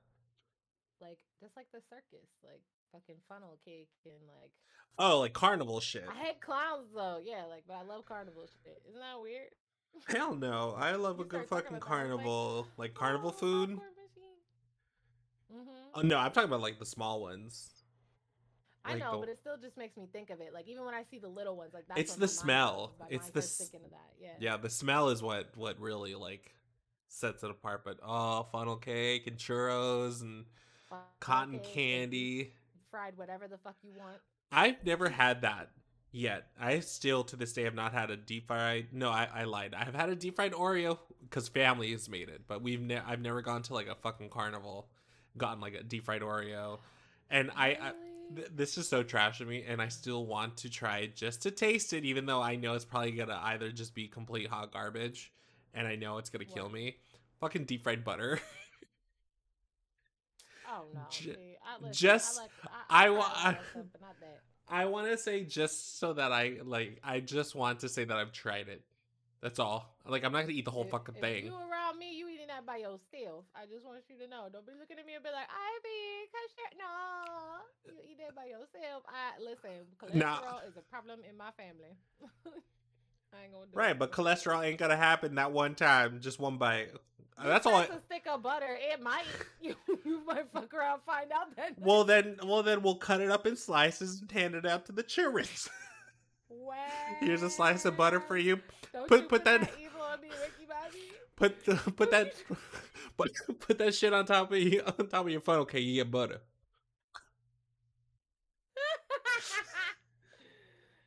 A: Like just like the circus, like fucking funnel cake and like
B: Oh, like carnival shit.
A: I hate clowns though. Yeah, like but I love carnival shit. Isn't that weird?
B: Hell no. I love a good fucking
A: about that, I was like,
B: carnival, like carnival
A: Oh,
B: food.
A: Mhm.
B: Oh no, I'm talking about like the small ones.
A: I
B: like
A: know,
B: the-
A: but it still just makes me think of it. Like even when I see the little ones, like that's
B: It's the smell.
A: goes.
B: It's the
A: thinking of that. Yeah.
B: Yeah, the smell is what what really like sets it apart. But oh, funnel cake and churros and
A: Funnel
B: cotton candy.
A: fried whatever the fuck you want.
B: I've never had that yet. I still to this day have not had a deep fried. No, I, I lied. I've had a deep fried Oreo because family has made it, but we've ne- I've never gone to like a fucking carnival, gotten like a deep fried Oreo, and I. I
A: Really?
B: Th- this is so trash of me, and I still want to try it just to taste it, even though I know it's probably gonna either just be complete hot garbage, and I know it's gonna kill me. Fucking deep fried butter.
A: oh no. listen,
B: just-
A: I, like,
B: I
A: I, I, like that stuff, but not that.
B: I want to say just so that I like. I just want to say that I've tried it. That's all. Like I'm not gonna eat the whole
A: If-
B: fucking
A: if
B: thing.
A: You around me, you that by yourself. I just want you to know. Don't be looking at me and be like, "Ivy, cause you're no." You eat that by yourself. I listen. Cholesterol
B: Nah.
A: is a problem in my family. I ain't gonna do
B: Right,
A: it.
B: but cholesterol ain't gonna happen that one time, just one bite. That's all. I,
A: a stick of butter. It might. You, you might fuck around, find out that.
B: well then, well then we'll cut it up in slices and hand it out to the children.
A: Well,
B: Here's a slice of butter for you.
A: Don't
B: put-
A: you
B: put that-
A: evil on me, Ricky.
B: Put the, put that put, put that shit on top of you on top of your funnel cake. you get butter.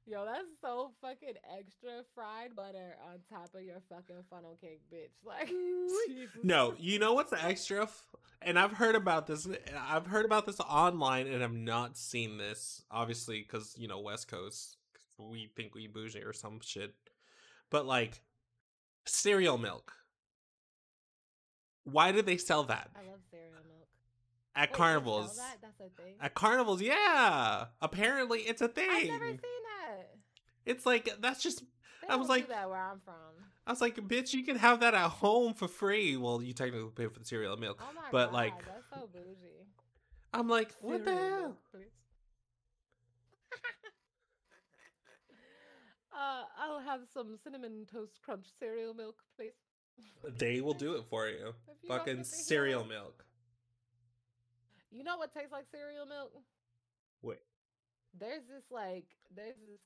A: Yo, that's so fucking extra fried butter on top of your fucking funnel cake, bitch. Like, Jesus
B: No, you know what's extra? F- and I've heard about this. I've heard about this online, and I've not seen this. Obviously, because you know West Coast, 'cause we think we bougie or some shit. But like cereal milk. Why do they sell that
A: I love cereal milk.
B: at
A: Wait, sell
B: carnivals?
A: That? That's a thing.
B: At carnivals, yeah. Apparently, it's a
A: I've
B: thing.
A: never seen that.
B: It's like that's just.
A: They
B: I was like-
A: that where I'm from.
B: I was like, bitch, you can have that at home for free. Well, you technically pay for the cereal milk.
A: Oh my
B: But,
A: god,
B: like,
A: that's so bougie.
B: I'm like, what the hell?
A: milk, please. uh, I'll have some cinnamon toast crunch cereal milk, please.
B: They will do it for you.
A: You
B: Fucking cereal milk.
A: You know what tastes like cereal milk?
B: Wait.
A: There's this like there's this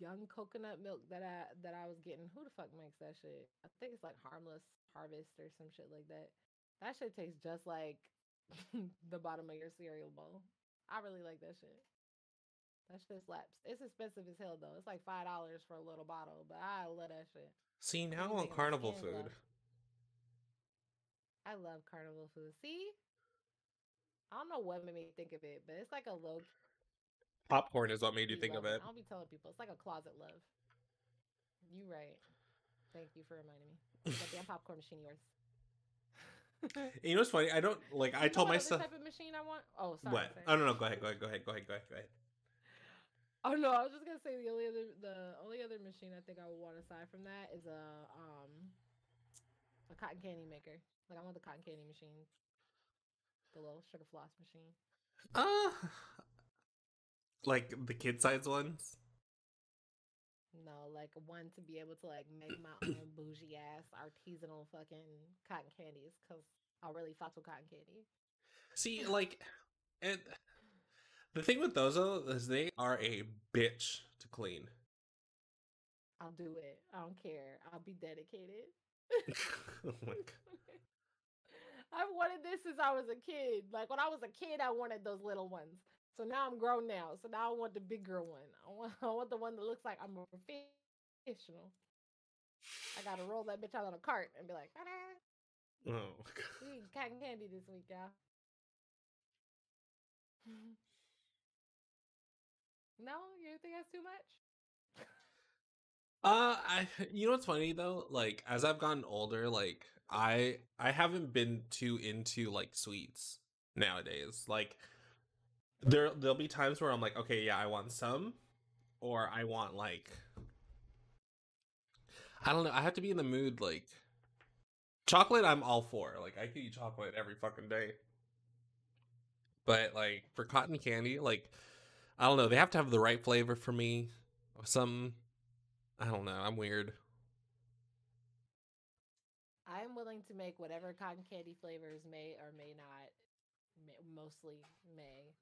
A: young coconut milk that I that I was getting. Who the fuck makes that shit? I think it's like harmless harvest or some shit like that. That shit tastes just like the bottom of your cereal bowl. I really like that shit. That shit slaps. It's expensive as hell though. It's like five dollars for a little bottle, but I love that shit.
B: See, now I
A: you
B: want
A: making my
B: carnival food.
A: glow. I love carnival food. See, I don't know what made me think of it, but it's like a low
B: Popcorn is what made you think of
A: love.
B: it.
A: I'll be telling people it's like a closet love. You right. Thank you for reminding me. That damn popcorn machine yours.
B: You know what's funny? I don't like. I
A: You know
B: told
A: what
B: myself.
A: type of machine I want. Oh, sorry.
B: What?
A: sorry.
B: Oh no, no. Go ahead. Go ahead. Go ahead. Go ahead. Go ahead. Go ahead.
A: Oh no, I was just gonna say the only other the only other machine I think I would want aside from that is a um a cotton candy maker. Like I want the cotton candy machine, the little sugar floss machine.
B: Uh, like the kid size ones.
A: No, like one to be able to like make my own bougie ass artisanal fucking cotton candies because I really fuck with cotton candy.
B: See, like, and the thing with those though is they are a bitch to clean.
A: I'll do it. I don't care. I'll be dedicated.
B: oh my god.
A: I've wanted this since I was a kid. Like when I was a kid, I wanted those little ones. So now I'm grown now. So now I want the bigger one. I want, I want the one that looks like I'm a professional. I gotta roll that bitch out on a cart and be like, "Ta-da!
B: Oh god.
A: cotton candy this week, y'all. No, you think that's too much?
B: Uh, I you know what's funny though? Like as I've gotten older, like I I haven't been too into like sweets nowadays. Like there there'll be times where I'm like, okay, yeah, I want some, or I want like I don't know. I have to be in the mood. Like chocolate, I'm all for. Like I could eat chocolate every fucking day. But like for cotton candy, like I don't know. They have to have the right flavor for me. Or some I don't know. I'm weird.
A: I am willing to make whatever cotton candy flavors may or may not, may, mostly may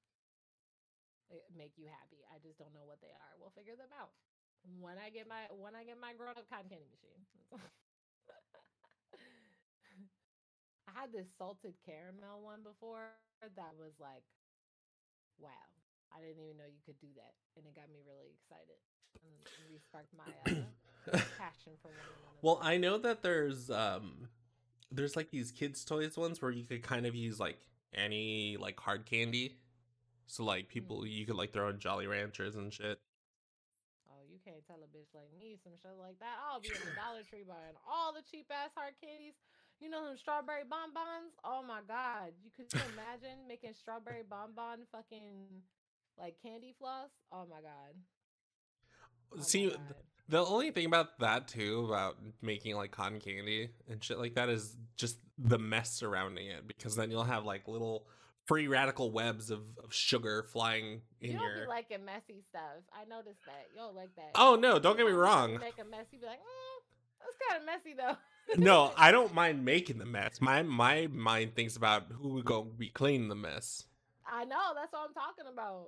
A: uh, make you happy. I just don't know what they are. We'll figure them out when I get my when I get my grown up cotton candy machine. I had this salted caramel one before that was like, wow! I didn't even know you could do that, and it got me really excited and, and re-sparked my uh, passion for one another.
B: Well, I know that there's um there's like these kids toys ones where you could kind of use like any like hard candy. So like people you could like throw in Jolly Ranchers and shit.
A: Oh, you can't tell a bitch like me some shit like that. I'll be in the Dollar Tree buying all the cheap ass hard candies. You know them strawberry bonbons? Oh my god. You could you imagine making strawberry bonbon fucking like candy floss? Oh my god. Oh my
B: See,
A: God.
B: the only thing about that too about making like cotton candy and shit like that is just the mess surrounding it because then you'll have like little free radical webs of, of sugar flying in
A: you don't
B: your
A: be liking messy stuff. I noticed that. You don't like that.
B: Oh no, don't get me wrong.
A: Make a mess. You be like, mm, that's kind of messy though.
B: no, I don't mind making the mess. My my mind thinks about who would go be cleaning the mess.
A: I know. That's what I'm talking about.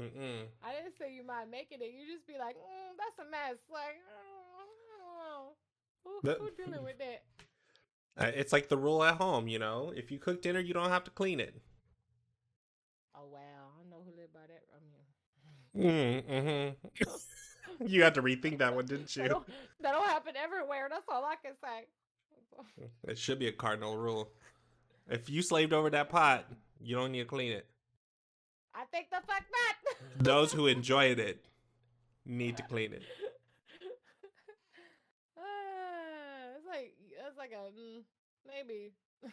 B: Mm-mm.
A: I didn't say you mind making it. You just be like, mm, that's a mess. Like, mm, I don't know. Who,
B: That-
A: who dealing with that?
B: It's like the rule at home, you know. If you cook dinner, you don't have to clean it.
A: Oh wow, I know who lived by that. I mean,
B: Mm-hmm. you had to rethink that one, didn't
A: that
B: you?
A: don't, that don't happen everywhere. That's all I can say.
B: It should be a cardinal rule. If you slaved over that pot, you don't need to clean it.
A: I think the fuck not.
B: Those who enjoyed it need to clean it.
A: Ah, it's like it's like a mm, maybe,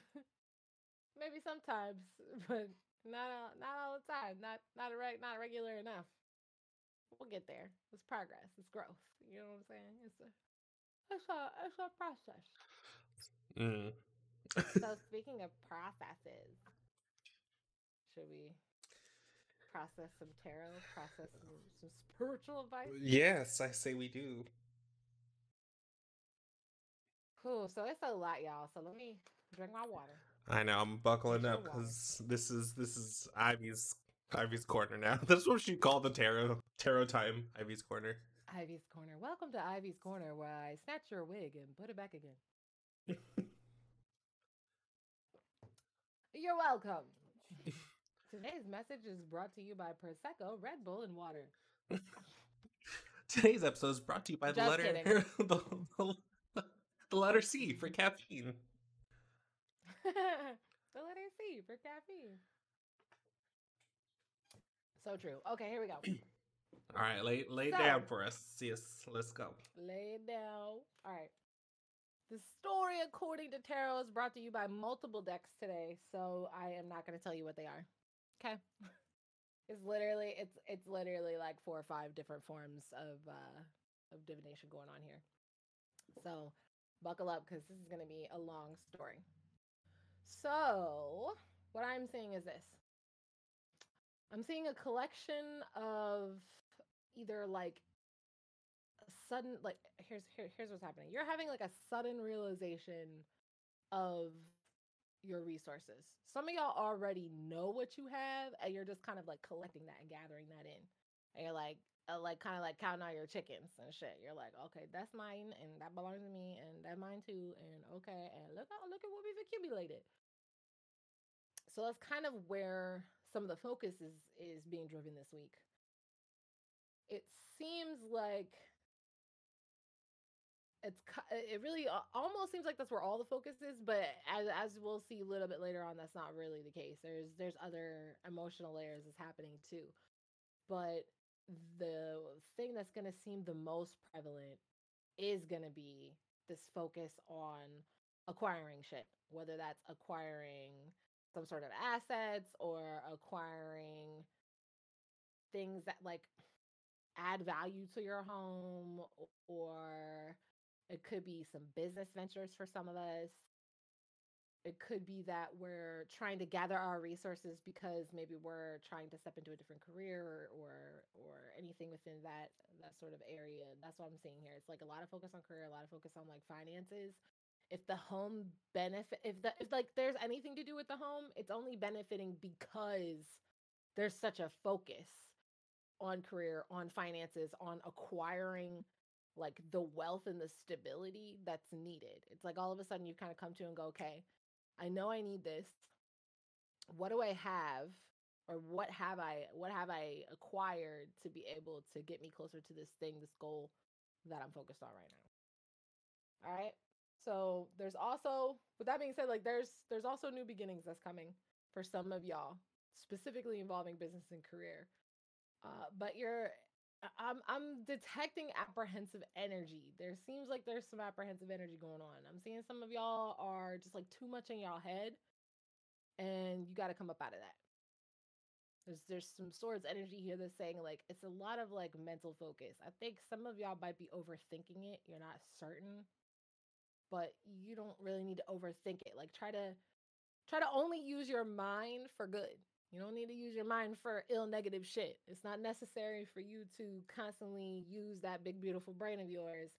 A: maybe sometimes, but not all, not all the time. Not not a reg, not regular enough. We'll get there. It's progress. It's growth. You know what I'm saying? It's a it's a it's a process.
B: Mm.
A: So speaking of processes, should we process some tarot? Process some, some spiritual advice?
B: yes, I say we do.
A: Cool. So it's a lot, y'all. So let me drink my water.
B: I know I'm buckling up because this is this is Ivy's Ivy's corner now. That's what she called the tarot tarot time. Ivy's corner.
A: Ivy's Corner. Welcome to Ivy's Corner, where I snatch your wig and put it back again. You're welcome. Today's message is brought to you by Prosecco, Red Bull, and water.
B: Today's episode is brought to you by the
A: Just
B: letter the, the, the letter C for caffeine.
A: the letter C for caffeine. So true. Okay, here we go.
B: All right, lay lay it down for us. Yes, let's go.
A: Lay down. All right. The story, according to tarot, is brought to you by multiple decks today, so I am not going to tell you what they are. Okay. It's literally it's it's literally like four or five different forms of uh of divination going on here. So buckle up because this is to be a long story. So what I'm seeing is this. I'm seeing a collection of either like sudden like here's here, here's what's happening. You're having like a sudden realization of your resources. Some of y'all already know what you have and you're just kind of like collecting that and gathering that in. And you're like uh, like kind of like counting out your chickens and shit. You're like, okay, that's mine and that belongs to me and that's mine too and okay and look look at what we've accumulated. So that's kind of where some of the focus is is being driven this week. It seems like it's it really almost seems like that's where all the focus is but as as we'll see a little bit later on that's not really the case. There's there's other emotional layers that's happening too. But the thing that's going to seem the most prevalent is going to be this focus on acquiring shit whether that's acquiring some sort of assets or acquiring things that like add value to your home or it could be some business ventures for some of us. It could be that we're trying to gather our resources because maybe we're trying to step into a different career or or, or anything within that that sort of area. That's what I'm seeing here. It's like a lot of focus on career, a lot of focus on like finances. If the home benefit if the if like there's anything to do with the home, it's only benefiting because there's such a focus on career, on finances, on acquiring like the wealth and the stability that's needed. It's like all of a sudden you kind of come to and go, okay, I know I need this. What do I have or what have I what have I acquired to be able to get me closer to this thing, this goal that I'm focused on right now. All right? So, there's also with that being said like there's there's also new beginnings that's coming for some of y'all, specifically involving business and career. Uh, but you're I- I'm I'm detecting apprehensive energy. There seems like there's some apprehensive energy going on. I'm seeing some of y'all are just like too much in y'all head and you got to come up out of that. There's there's some swords energy here that's saying like it's a lot of like mental focus. I think some of y'all might be overthinking it. You're not certain, but you don't really need to overthink it. Like try to try to only use your mind for good. You don't need to use your mind for ill negative shit. It's not necessary for you to constantly use that big beautiful brain of yours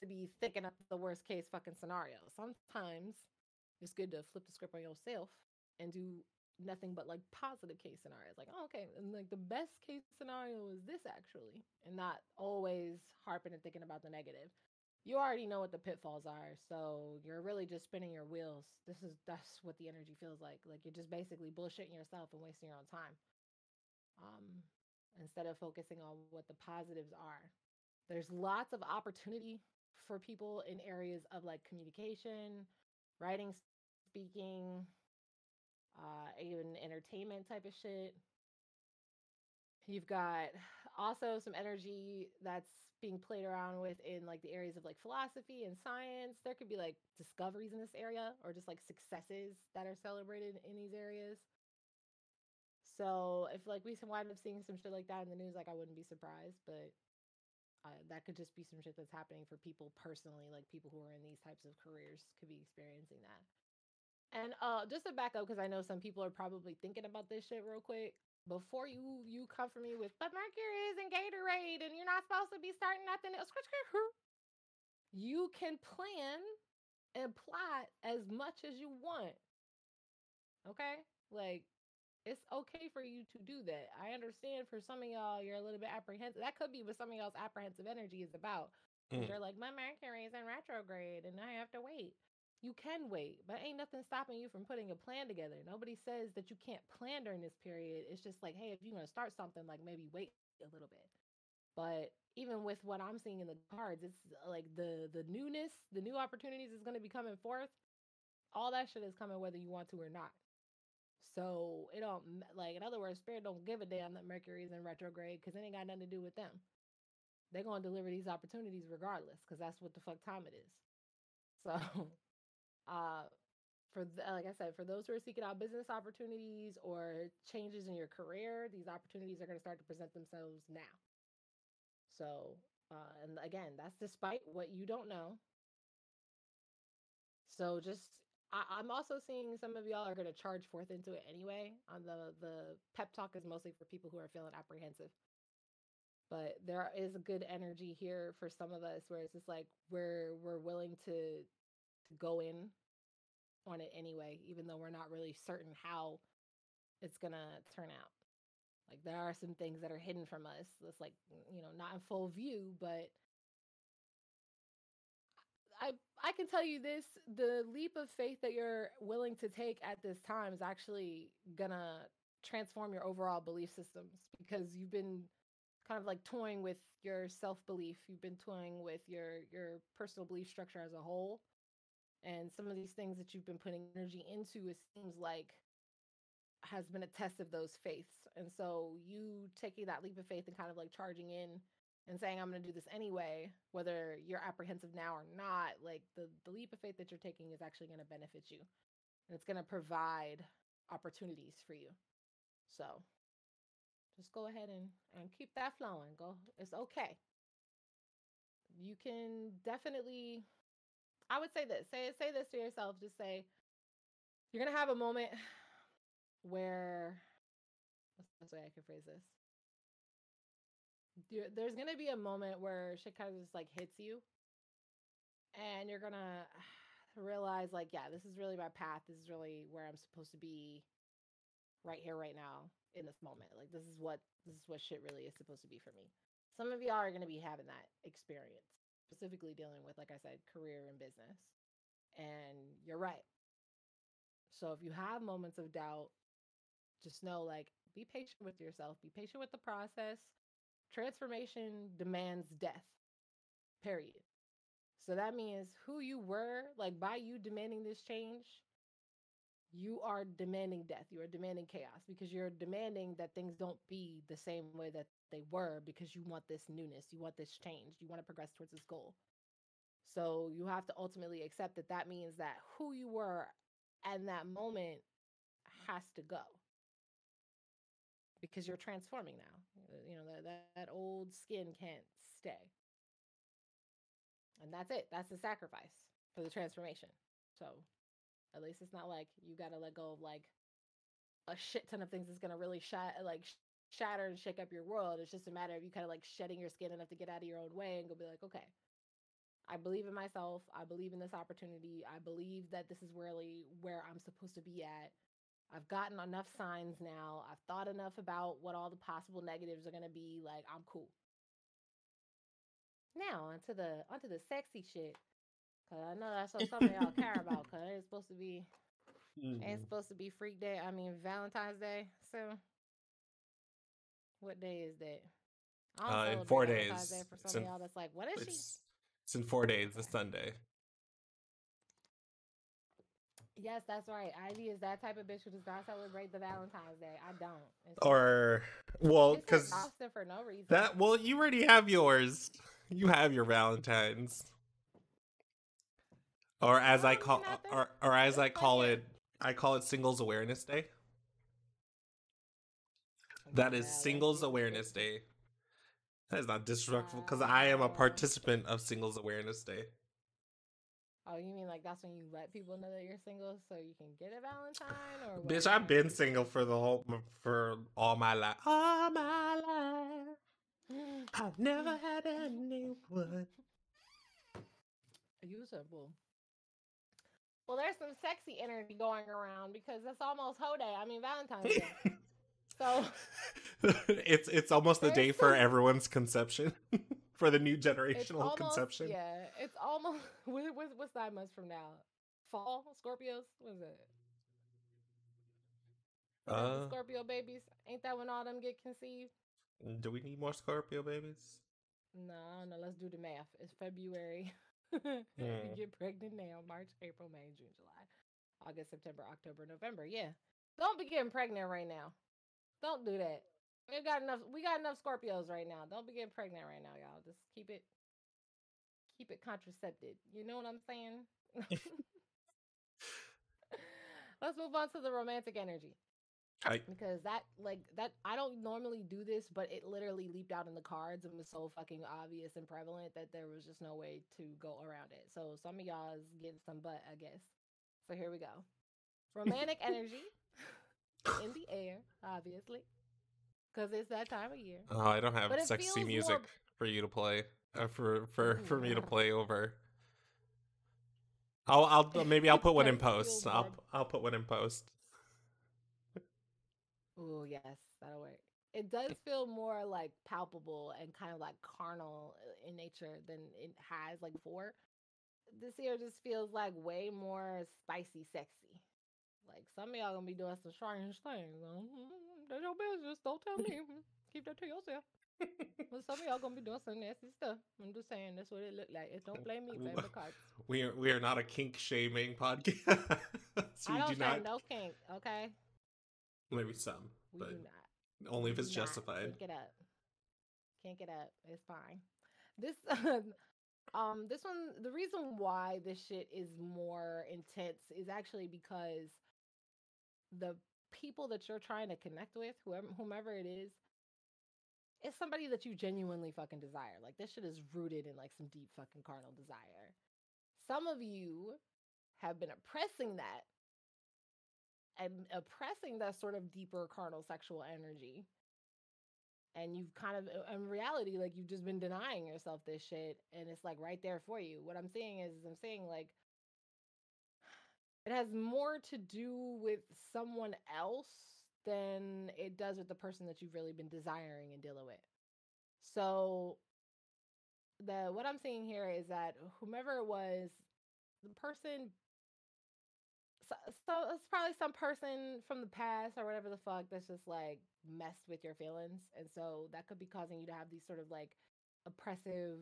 A: to be thinking up the worst case fucking scenario. Sometimes it's good to flip the script on yourself and do nothing but like positive case scenarios. Like, oh, okay, and like the best case scenario is this actually, and not always harping and thinking about the negative. You already know what the pitfalls are, so you're really just spinning your wheels. This is that's what the energy feels like. Like you're just basically bullshitting yourself and wasting your own time. Um, instead of focusing on what the positives are. There's lots of opportunity for people in areas of like communication, writing, speaking, uh, even entertainment type of shit. You've got also some energy that's being played around with in like the areas of like philosophy and science. There could be like discoveries in this area or just like successes that are celebrated in these areas. So if like we wind up seeing some shit like that in the news, like I wouldn't be surprised, but uh, that could just be some shit that's happening for people personally, like people who are in these types of careers could be experiencing that. And uh, just to back up, because I know some people are probably thinking about this shit real quick. Before you you come for me with, but Mercury is in retrograde, and you're not supposed to be starting nothing else. You can plan and plot as much as you want. Okay, like it's okay for you to do that. I understand for some of y'all, you're a little bit apprehensive. That could be what some of y'all's apprehensive energy is about. Mm. You're like, my Mercury is in retrograde and I have to wait. You can wait, but ain't nothing stopping you from putting a plan together. Nobody says that you can't plan during this period. It's just like, hey, if you're going to start something, like maybe wait a little bit. But even with what I'm seeing in the cards, it's uh, like the the newness, the new opportunities is going to be coming forth. All that shit is coming whether you want to or not. So it don't like in other words, spirit don't give a damn that Mercury is in retrograde because it ain't got nothing to do with them. They're gonna deliver these opportunities regardless, because that's what the fuck time it is. So, uh, for the, like I said, for those who are seeking out business opportunities or changes in your career, these opportunities are gonna start to present themselves now. So, uh, and again, that's despite what you don't know. So just I, am also seeing some of y'all are going to charge forth into it anyway. On the the pep talk is mostly for people who are feeling apprehensive, but there is a good energy here for some of us where it's just like we're we're willing to to go in on it anyway, even though we're not really certain how it's gonna turn out. Like there are some things that are hidden from us. That's like you know not in full view, but I I can tell you this: the leap of faith that you're willing to take at this time is actually gonna transform your overall belief systems because you've been kind of like toying with your self belief. You've been toying with your your personal belief structure as a whole, and some of these things that you've been putting energy into, it seems like has been a test of those faiths. And so you taking that leap of faith and kind of like charging in and saying I'm going to do this anyway, whether you're apprehensive now or not, like the the leap of faith that you're taking is actually going to benefit you. And it's going to provide opportunities for you. So, just go ahead and and keep that flowing. Go. It's okay. You can definitely I would say this. Say say this to yourself. Just say you're to have a moment where what's the best way I can phrase this? there's gonna be a moment where shit kind of just like hits you, and you're gonna realize like, yeah, this is really my path. This is really where I'm supposed to be, right here, right now, in this moment. Like this is what this is what shit really is supposed to be for me. Some of y'all are gonna be having that experience, specifically dealing with, like I said, career and business. And you're right. So if you have moments of doubt, just know like be patient with yourself, be patient with the process transformation demands death. Period. So that means who you were, like by you demanding this change, you are demanding death. You are demanding chaos because you're demanding that things don't be the same way that they were because you want this newness, you want this change, you want to progress towards this goal. So you have to ultimately accept that that means that who you were at that moment has to go because you're transforming now. Uh, you know that, that that old skin can't stay and that's it that's the sacrifice for the transformation so at least it's not like you got to let go of like a shit ton of things that's to really sh- like shatter and shake up your world it's just a matter of you kind of like shedding your skin enough to get out of your own way and go be like okay I believe in myself. I believe in this opportunity. I believe that this is really where I'm supposed to be at. I've gotten enough signs now. I've thought enough about what all the possible negatives are to be. Like, I'm cool. Now onto the onto the sexy shit, cause I know that's what some of y'all care about. Cause it's supposed to be mm-hmm. ain't supposed to be Freak Day. I mean Valentine's Day. So, what day is that?
B: Uh, in four days.
A: Day for some in, of y'all that's like, what is
B: it's, she? It's in four days. It's Sunday.
A: Yes, that's right. Ivy is that type of bitch who does not celebrate the Valentine's Day. I don't. It's-
B: Or well, because
A: exhausting for no reason.
B: that well, you already have yours. You have your Valentine's. Or as I call, or or as I call it, I call it Singles Awareness Day. Oh, that is Singles. Awareness Day. That is not disrespectful because I am a
A: ah.
B: participant of Singles Awareness Day.
A: Oh, you mean like that's when you let people know that you're single so you can get a Valentine or what?
B: Bitch, I've been single for the whole for all my life. All my life, I've never had anyone.
A: You simple. Well, there's some sexy energy going around because it's almost Ho Day. I mean Valentine's Day. so
B: it's it's almost the day for everyone's conception, for the new generational
A: almost
B: conception.
A: yeah. It's almost what, what, what's nine months from now? Fall Scorpios. What is it?
B: Uh,
A: Scorpio babies. Ain't that when all them get conceived?
B: do we need more Scorpio babies?
A: No, I don't know. Let's do the math. It's February. You get pregnant now. March, April, May, June, July, August, September, October, November. Yeah. Don't be getting pregnant right now. Don't do that. We got enough. We got enough Scorpios right now. Don't be getting pregnant right now, y'all. Just keep it, keep it contracepted. You know what I'm saying? Let's move on to the romantic energy
B: I
A: because that like that I don't normally do this, but it literally leaped out in the cards and was so fucking obvious and prevalent that there was just no way to go around it. So some of y'all is getting some butt, I guess. So here we go. Romantic energy in the air, obviously, because it's that time of year.
B: oh, I don't have sexy music
A: more-
B: for you to play. Uh, for for for me to play over. I'll I'll maybe I'll put one in post. I'll. I'll put one in post.
A: Oh yes, that'll work. It does feel more like palpable and kind of like carnal uh, in nature than it has like before. This year just feels like way more spicy, sexy. Like some of y'all gonna be doing some strange things. Mm, That's your business. Don't tell me. Keep that to yourself. But some of y'all gonna be doing some nasty stuff. I'm just saying that's what it looked like. It don't blame me, blame the cards.
B: We are we are not a kink shaming podcast.
A: I don't
B: do not
A: no kink, okay?
B: Maybe some,
A: We
B: but only if it's justified.
A: Kink it up. Kink it up. It's fine. This um this one the reason why this shit is more intense is actually because the people that you're trying to connect with, whoever whomever it is, is somebody that you genuinely fucking desire. Like this shit is rooted in like some deep fucking carnal desire. Some of you have been oppressing that and oppressing that sort of deeper carnal sexual energy. And you've kind of uh, in reality like you've just been denying yourself this shit and it's like right there for you. What i'm saying is, i'm saying like it has more to do with someone else than it does with the person that you've really been desiring and dealing with. So the what i'm seeing here is that whomever it was the person so, so it's probably some person from the past or whatever the fuck that's just like messed with your feelings and so that could be causing you to have these sort of like oppressive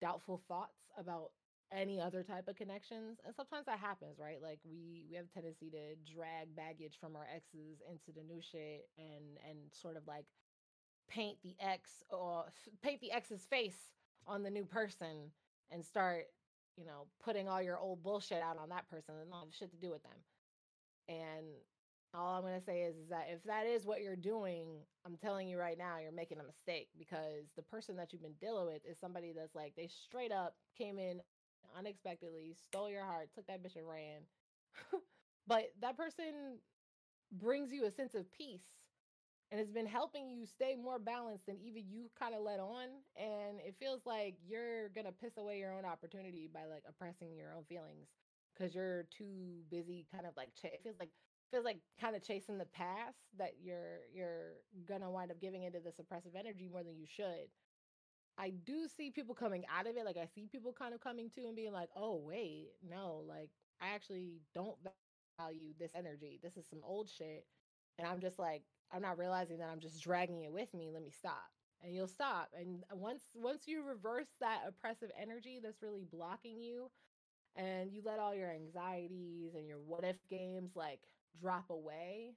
A: doubtful thoughts about any other type of connections and sometimes that happens right? Like we we have a tendency to drag baggage from our exes into the new shit and and sort of like paint the ex or paint the ex's face on the new person and start you know, putting all your old bullshit out on that person and not have shit to do with them. And all I'm gonna say is, is that if that is what you're doing, I'm telling you right now, you're making a mistake because the person that you've been dealing with is somebody that's like they straight up came in unexpectedly, stole your heart, took that bitch and ran. but that person brings you a sense of peace and it's been helping you stay more balanced than even you kind of let on and it feels like you're gonna piss away your own opportunity by like oppressing your own feelings because you're too busy kind of like ch- it feels like feels like kind of chasing the past that you're you're gonna wind up giving into this oppressive energy more than you should. I do see people coming out of it like i see people kind of coming to and being like oh wait no like i actually don't value this energy. This is some old shit. And i'm just like I'm not realizing that I'm just dragging it with me. Let me stop. And you'll stop. And uh, once once you reverse that oppressive energy that's really blocking you and you let all your anxieties and your what if games like drop away,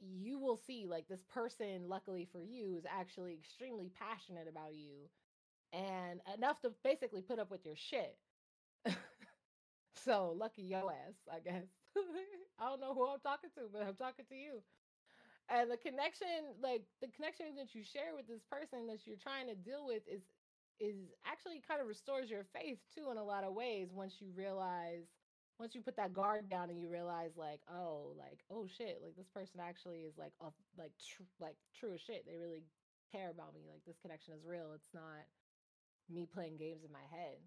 A: you will see like this person, luckily for you, is actually extremely passionate about you and enough to basically put up with your shit. so lucky yo ass, I guess. I don't know who I'm talking to, but I'm talking to you. And the connection, like the connection that you share with this person that you're trying to deal with is is actually kind of restores your faith too in a lot of ways once you realize once you put that guard down and you realize like oh like oh shit like this person actually is like off like tr- like true as shit. They really care about me. Like this connection is real. It's not me playing games in my head.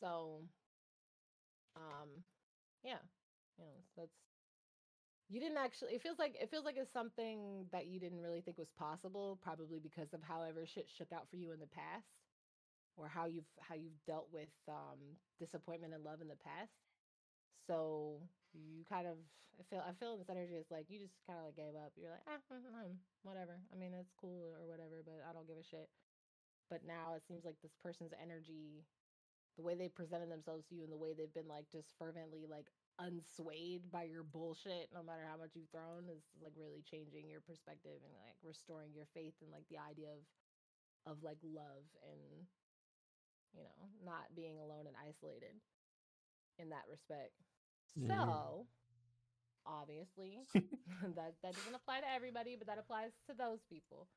A: So um yeah you know that's you didn't actually it feels like it feels like it's something that you didn't really think was possible probably because of however shit shook out for you in the past or how you've how you've dealt with um disappointment and love in the past. So you kind of I feel I feel this energy is like you just kind of like gave up. You're like ah, mm, whatever. I mean it's cool or whatever but I don't give a shit. But now it seems like this person's energy the way they presented themselves to you and the way they've been like just fervently like unswayed by your bullshit no matter how much you've thrown is like really changing your perspective and like restoring your faith in like the idea of of like love and you know not being alone and isolated in that respect
B: Mhm.
A: so obviously that that doesn't apply to everybody but that applies to those people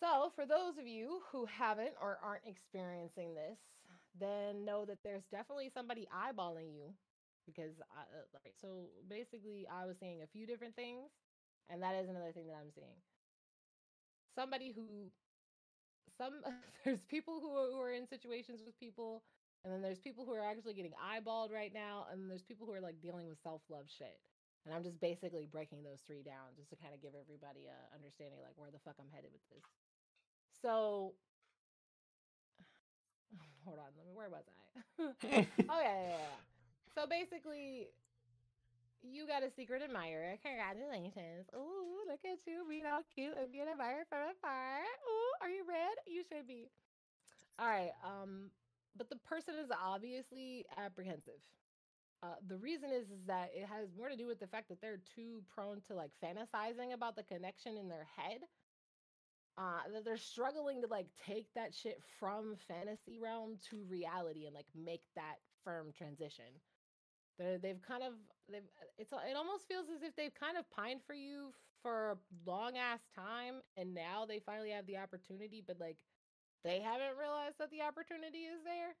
A: so for those of you who haven't or aren't experiencing this then know that there's definitely somebody eyeballing you because I, uh, like so basically I was seeing a few different things and that is another thing that I'm seeing. Somebody who some there's people who are, who are in situations with people and then there's people who are actually getting eyeballed right now and there's people who are like dealing with self-love shit. And I'm just basically breaking those three down just to kind of give everybody a understanding like where the fuck I'm headed with this. So hold on, let me where was I? oh yeah, yeah, yeah. So basically, you got a secret admirer. Congratulations. Ooh, look at you being all cute and being admired from afar. Ooh, are you red? You should be. All right. Um, but the person is obviously apprehensive. Uh, the reason is, is that it has more to do with the fact that they're too prone to like fantasizing about the connection in their head. Uh, that they're struggling to like take that shit from fantasy realm to reality and like make that firm transition. They're, they've kind of they've it's it almost feels as if they've kind of pined for you for a long ass time and now they finally have the opportunity but like they haven't realized that the opportunity is there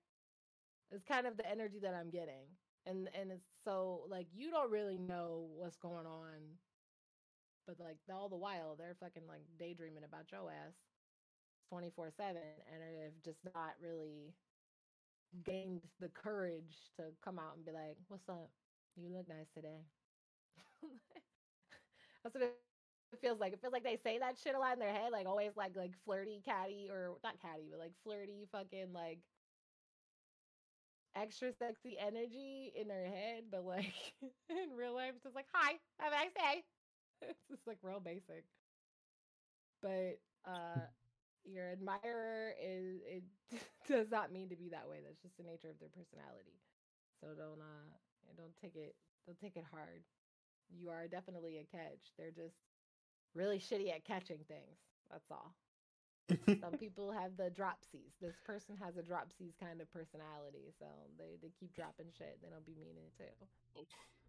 A: it's kind of the energy that i'm getting and and it's so like you don't really know what's going on but like all the while they're fucking like daydreaming about your ass 24 7 and have just not really gained the courage to come out and be like, "What's up? You look nice today." That's what it feels like. It feels like they say that shit a lot in their head, like always like like flirty, catty, or not catty, but like flirty, fucking like extra sexy energy in their head, but like in real life, it's just like, "Hi, have a nice day." It's just like real basic. But uh your admirer is it does not mean to be that way. That's just the nature of their personality. So don't uh don't take it don't take it hard. You are definitely a catch. They're just really shitty at catching things. That's all. Some people have the dropsies. This person has a dropsies kind of personality, so they they keep dropping shit. They don't be meaning to.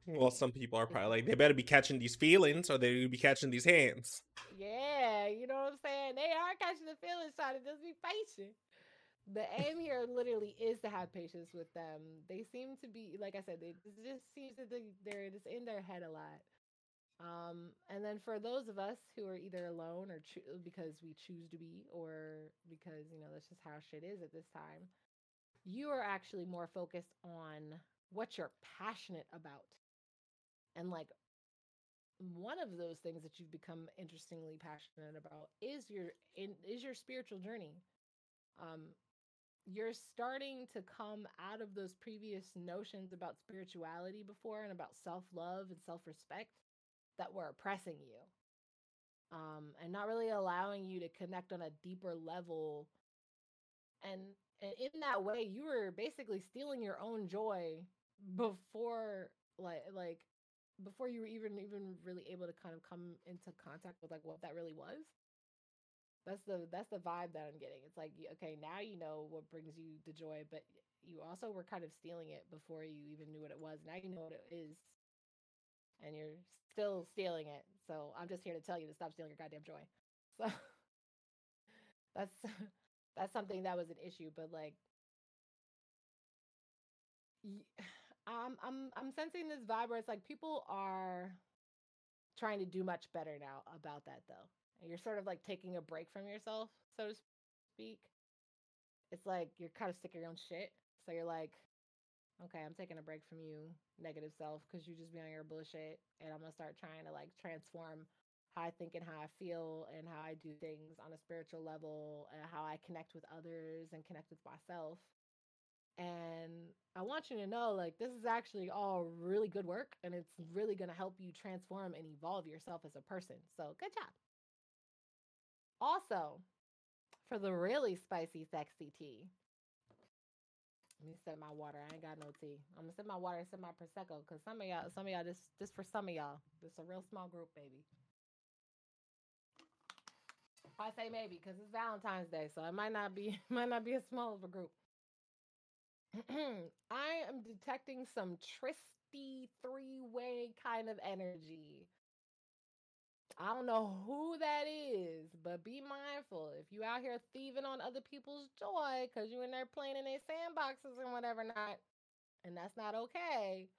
B: Well, some people are probably like, they better be catching these feelings or they be catching these hands.
A: Yeah, you know what I'm saying? They are catching the feelings, trying to just be patient. The aim here literally is to have patience with them. They seem to be, like I said, they it just seems that they, they're just in their head a lot. Um, and then for those of us who are either alone or cho- because we choose to be, or because you know that's just how shit is at this time, you are actually more focused on what you're passionate about, and like one of those things that you've become interestingly passionate about is your in, is your spiritual journey. Um, you're starting to come out of those previous notions about spirituality before and about self-love and self-respect that were oppressing you um, and not really allowing you to connect on a deeper level and and in that way you were basically stealing your own joy before like like before you were even even really able to kind of come into contact with like what that really was? That's the that's the vibe that i'm getting. It's like okay now you know what brings you the joy but you also were kind of stealing it before you even knew what it was. Now you know what it is. And you're still stealing it. So i'm just here to tell you to stop stealing your goddamn joy. So that's that's something that was an issue but like I'm I'm I'm sensing this vibe where it's like people are trying to do much better now about that though. You're sort of like taking a break from yourself, so to speak. It's like you're kind of sick of your own shit. So you're like, okay, I'm taking a break from you, negative self, because you just be on your bullshit. And I'm gonna start trying to like transform how I think and how I feel and how I do things on a spiritual level and how I connect with others and connect with myself. And I want you to know like this is actually all really good work and it's really going to help you transform and evolve yourself as a person. So, good job. Also, for the really spicy sexy tea. Let me set my water. I ain't got no tea. I'm gonna set my water and set my prosecco because some of y'all, some of y'all, this this for some of y'all. This a real small group, baby. I say maybe because it's Valentine's Day, so it might not be might not be a small of a group. I am detecting some tristy three way kind of energy. I don't know who that is, but be mindful if you out here thieving on other people's joy because you in there playing in their sandboxes and whatever not, and that's not okay.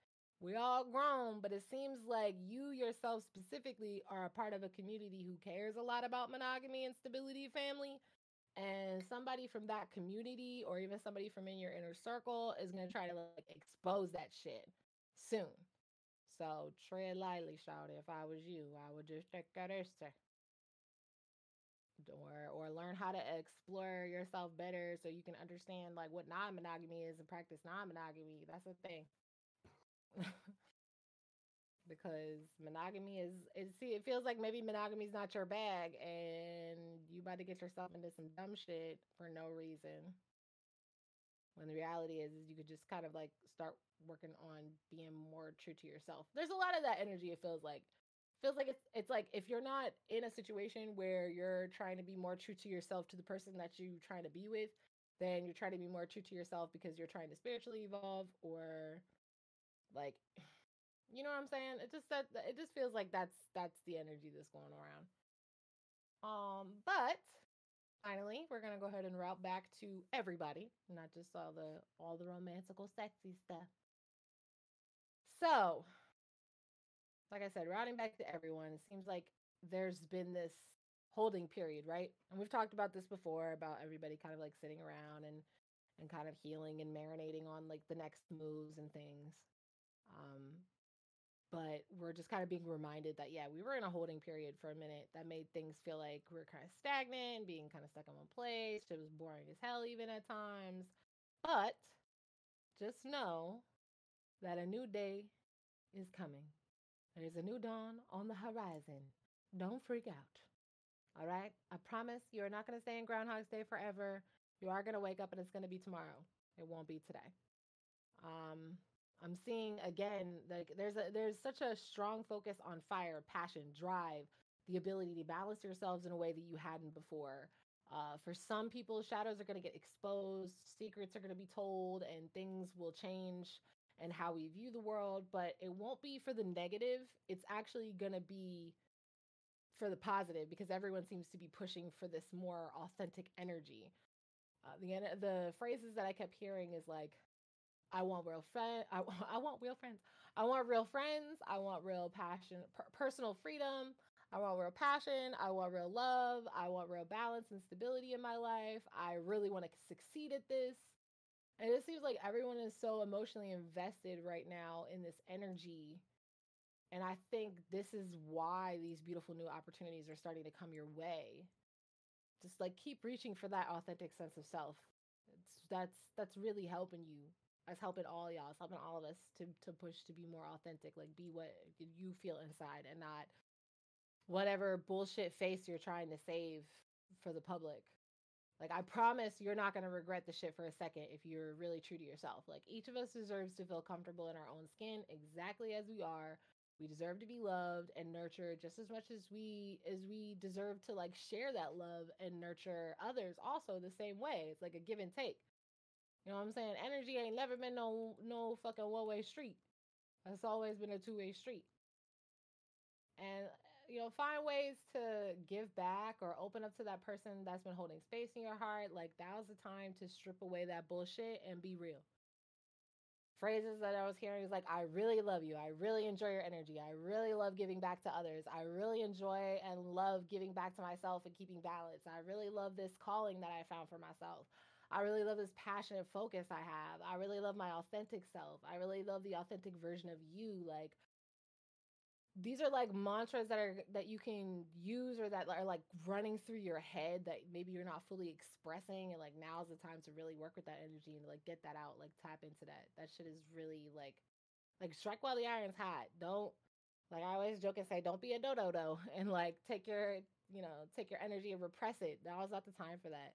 A: We all grown, but it seems like you yourself specifically are a part of a community who cares a lot about monogamy and stability family and somebody from that community or even somebody from in your inner circle is going to try to like expose that shit soon. So tread lightly, shout. If I was you, I would just take that extra. Or or learn how to explore yourself better so you can understand like what non-monogamy is and practice non-monogamy. That's the thing. because monogamy is it see it feels like maybe monogamy is not your bag and you about to get yourself into some dumb shit for no reason. When the reality is is you could just kind of like start working on being more true to yourself. There's a lot of that energy it feels like. Feels like it's it's like if you're not in a situation where you're trying to be more true to yourself to the person that you're trying to be with then you're trying to be more true to yourself because you're trying to spiritually evolve or like you know what I'm saying? It just that it just feels like that's that's the energy that's going around. Um, but finally, we're gonna go ahead and route back to everybody, not just all the all the romantical, sexy stuff. So, like I said, routing back to everyone, it seems like there's been this holding period, right? And we've talked about this before about everybody kind of like sitting around and and kind of healing and marinating on like the next moves and things. Um, but we're just kind of being reminded that yeah we were in a holding period for a minute that made things feel like we are kind of stagnant being kind of stuck in one place it was boring as hell even at times. But just know that a new day is coming. There's a new dawn on the horizon. Don't freak out all right i promise you're not going to stay in groundhog's day forever. You are going to wake up and it's going to be tomorrow. It won't be today. Um I'm seeing again like there's a there's such a strong focus on fire, passion, drive, the ability to balance yourselves in a way that you hadn't before. Uh, for some people, shadows are going to get exposed, secrets are going to be told, and things will change and how we view the world. But it won't be for the negative. It's actually going to be for the positive because everyone seems to be pushing for this more authentic energy. Uh, the the phrases that I kept hearing is like I want real friends. I, I want real friends. I want real friends. I want real passion, per- personal freedom. I want real passion. I want real love. I want real balance and stability in my life. I really want to succeed at this. And it seems like everyone is so emotionally invested right now in this energy. And I think this is why these beautiful new opportunities are starting to come your way. Just like keep reaching for that authentic sense of self. It's, that's that's really helping you it's helping all y'all. It's helping all of us to to push to be more authentic. Like be what you feel inside and not whatever bullshit face you're trying to save for the public. Like I promise you're not gonna regret the shit for a second if you're really true to yourself. Like each of us deserves to feel comfortable in our own skin exactly as we are. We deserve to be loved and nurtured just as much as we as we deserve to like share that love and nurture others also the same way. It's like a give and take. You know what I'm saying? Energy ain't never been no no fucking one way street. It's always been a two way street. And you know, find ways to give back or open up to that person that's been holding space in your heart. Like now's the time to strip away that bullshit and be real. Phrases that I was hearing is like, I really love you. I really enjoy your energy. I really love giving back to others. I really enjoy and love giving back to myself and keeping balance. I really love this calling that I found for myself. I really love this passionate focus I have. I really love my authentic self. I really love the authentic version of you. Like, these are like mantras that are that you can use or that are like running through your head that maybe you're not fully expressing and like now's the time to really work with that energy and like get that out like tap into that that shit is really like like strike while the iron's hot don't like i always joke and say don't be a dodo do and like take your you know take your energy and repress it now's not the time for that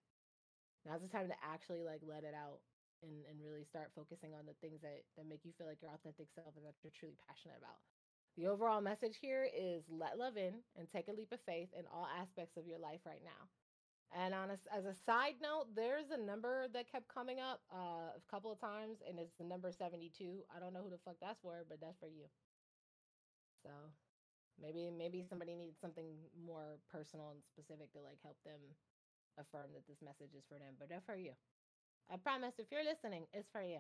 A: now's the time to actually like let it out and and really start focusing on the things that that make you feel like your authentic self and that you're truly passionate about the overall message here is let love in and take a leap of faith in all aspects of your life right now. And on a, as a side note, there's a number that kept coming up uh, a couple of times, and it's the number 72. I don't know who the fuck that's for, but that's for you. So maybe maybe somebody needs something more personal and specific to like help them affirm that this message is for them, but that's for you. I promise if you're listening, it's for you.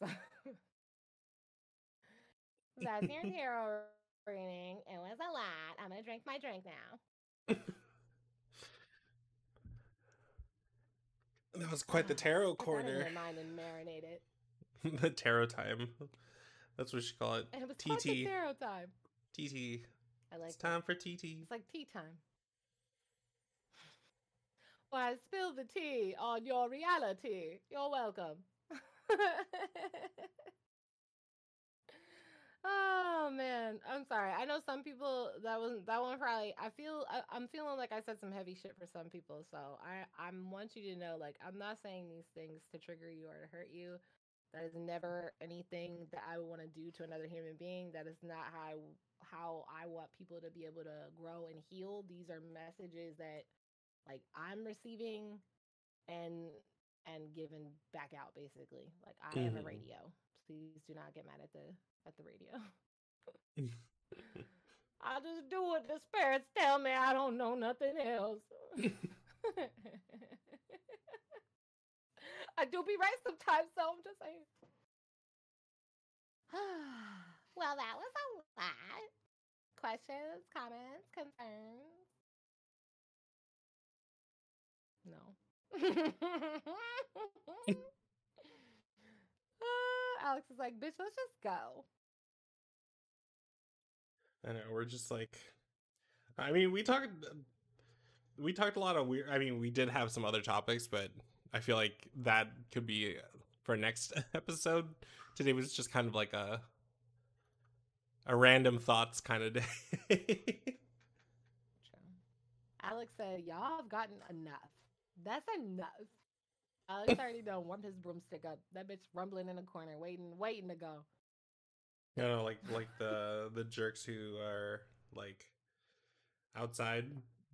A: So that's your tarot reading. It was a lot. I'm gonna drink my drink now.
B: that was quite the tarot
A: in
B: corner.
A: your mind and marinate it.
B: the tarot time. That's what she call it.
A: And it was
B: TT.
A: tarot time.
B: TT.
A: I like
B: It's
A: that.
B: time for TT.
A: It's like tea time. Why spill the tea on your reality? You're welcome. oh man, I'm sorry. I know some people that wasn't that one probably. I feel I, I'm feeling like I said some heavy shit for some people. So I I want you to know like I'm not saying these things to trigger you or to hurt you. That is never anything that I would want to do to another human being. That is not how I, how I want people to be able to grow and heal. These are messages that like I'm receiving and and given back out basically. Like I have a
B: Mhm.
A: radio. Please do not get mad at the at the radio. I just do what the spirits tell me. I don't know nothing else. I do be right sometimes, so I'm just saying. well, that was a lot. Questions, comments, concerns? No. Uh, Alex is like, bitch, let's just go.
B: I know we're just like, I mean, we talked, we talked a lot of weird. I mean, we did have some other topics, but I feel like that could be for next episode. Today was just kind of like a a random thoughts kind of day.
A: Alex said, y'all have gotten enough. That's enough. Alex already done warmed his broomstick up. That bitch rumbling in the corner, waiting, waiting to go.
B: you know, like like the the jerks who are like outside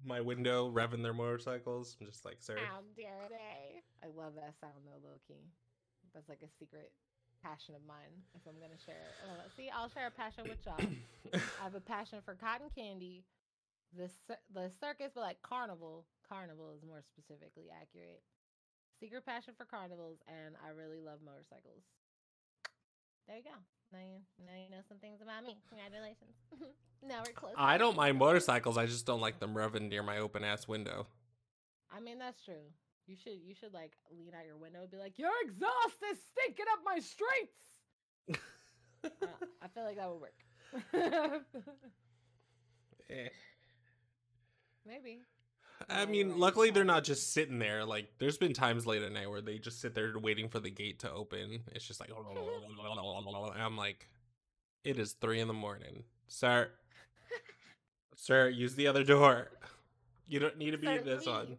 B: my window revving their motorcycles. I'm just like, sir,
A: How dare they? I love that sound though, low key. That's like a secret passion of mine. If I'm gonna share it, Uh, see, I'll share a passion with y'all. I have a passion for cotton candy, the the circus, but like carnival. Carnival is more specifically accurate. Secret passion for carnivals, and I really love motorcycles. There you go. Now you now you know some things about me. Congratulations. now we're close.
B: I don't mind motorcycles. I just don't like them revving near my open ass window.
A: I mean, that's true. You should you should like lean out your window and be like, "Your exhaust is stinking up my streets." Uh, I feel like that would work.
B: Eh.
A: Maybe.
B: I mean, luckily they're not just sitting there. Like, there's been times late at night where they just sit there waiting for the gate to open. It's just like, I'm like, it is three in the morning, sir. Sir, use the other door. You don't need to be
A: Sir,
B: in this one.
A: leave.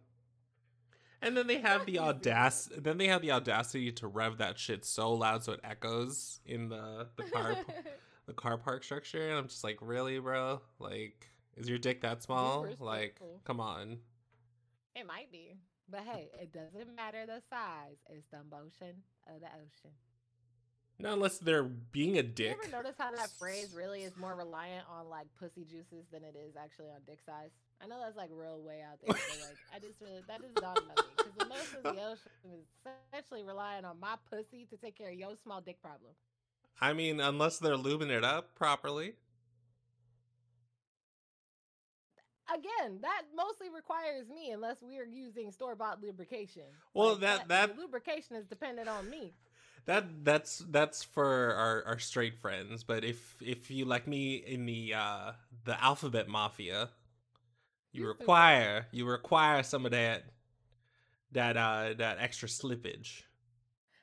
B: And then they have the audacity. Then they have the audacity to rev that shit so loud so it echoes in the the car the car park structure. And I'm just like, really, bro? Like, is your dick that small? Like, come on.
A: it might be. But hey, it doesn't matter the size. It's the motion of the ocean.
B: Not unless they're being a dick.
A: You ever notice how that phrase really is more reliant on like pussy juices than it is actually on dick size? I know that's like real way out there, but like I just really that just dawned on me because the motion of the ocean is essentially relying on my pussy to take care of your small dick problem.
B: I mean, unless they're lubing it up properly.
A: Again, that mostly requires me unless we are using store bought lubrication.
B: Well,
A: Like,
B: that-
A: the
B: that-
A: lubrication is dependent on me.
B: That that's that's for our, our straight friends. But if if you like me in the uh the alphabet mafia, you
A: You
B: require you require some of that that uh that extra slippage.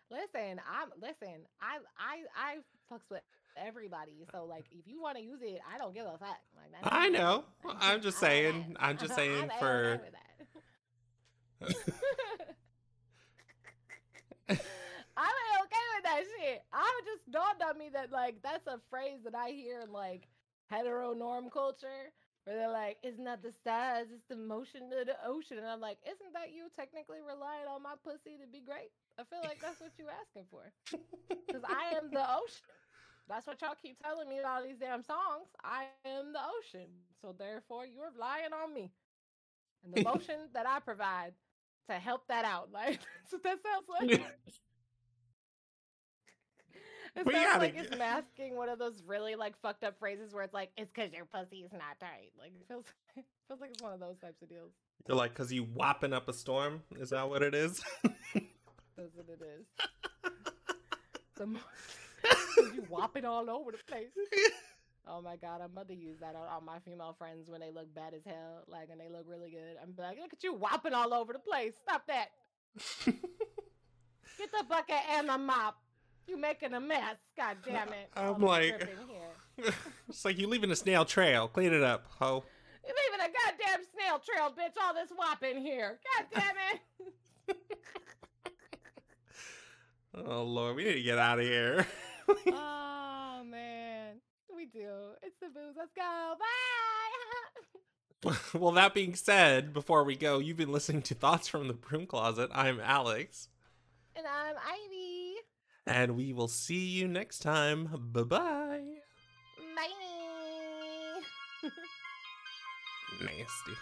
A: Listen, I'm listen. I I I fucks with everybody. So like, if you want to use it, I don't give a fuck. Like
B: I know. I'm just saying. I'm just saying
A: I'm
B: for
A: A-okay with that. I'm okay with that shit. I just dawned on me that like that's a phrase that I hear in like hetero norm culture where they're like, "It's not that the size, it's the motion of the ocean," and I'm like, "Isn't that you technically relying on my pussy to be great?" I feel like that's what you're asking for because I am the ocean. That's what y'all keep telling me in all these damn songs. I am the ocean, so therefore you're relying on me and the motion that I provide to help that out. Like that's what that sounds like. It sounds
B: gotta
A: like it's masking one of those really like fucked up phrases where it's like it's because your pussy is not tight. Like it feels it feels like it's one of those types of deals.
B: You're like, cause you whopping up a storm. Is that what it is?
A: That's what it is. The mo- 'cause you whop it all over the place. Oh my god, I'm about to use that on, on my female friends when they look bad as hell, like and they look really good. I'm like, look at you whopping all over the place. Stop that. Get the bucket and the mop. You making a mess. God damn it.
B: I'm
A: oh, All
B: like-
A: here.
B: it's like you leaving a snail trail. Clean it up, ho.
A: You're leaving a goddamn snail trail, bitch. All this whopping here. God damn it.
B: Oh lord, we need to get out of here.
A: oh man. We do. It's the booze. Let's go. Bye.
B: well, that being said, before we go, you've been listening to Thoughts from the Broom Closet. I'm Alex,
A: and I'm Ivy.
B: and we will see you next time. Bye bye.
A: Bye.
B: Nasty.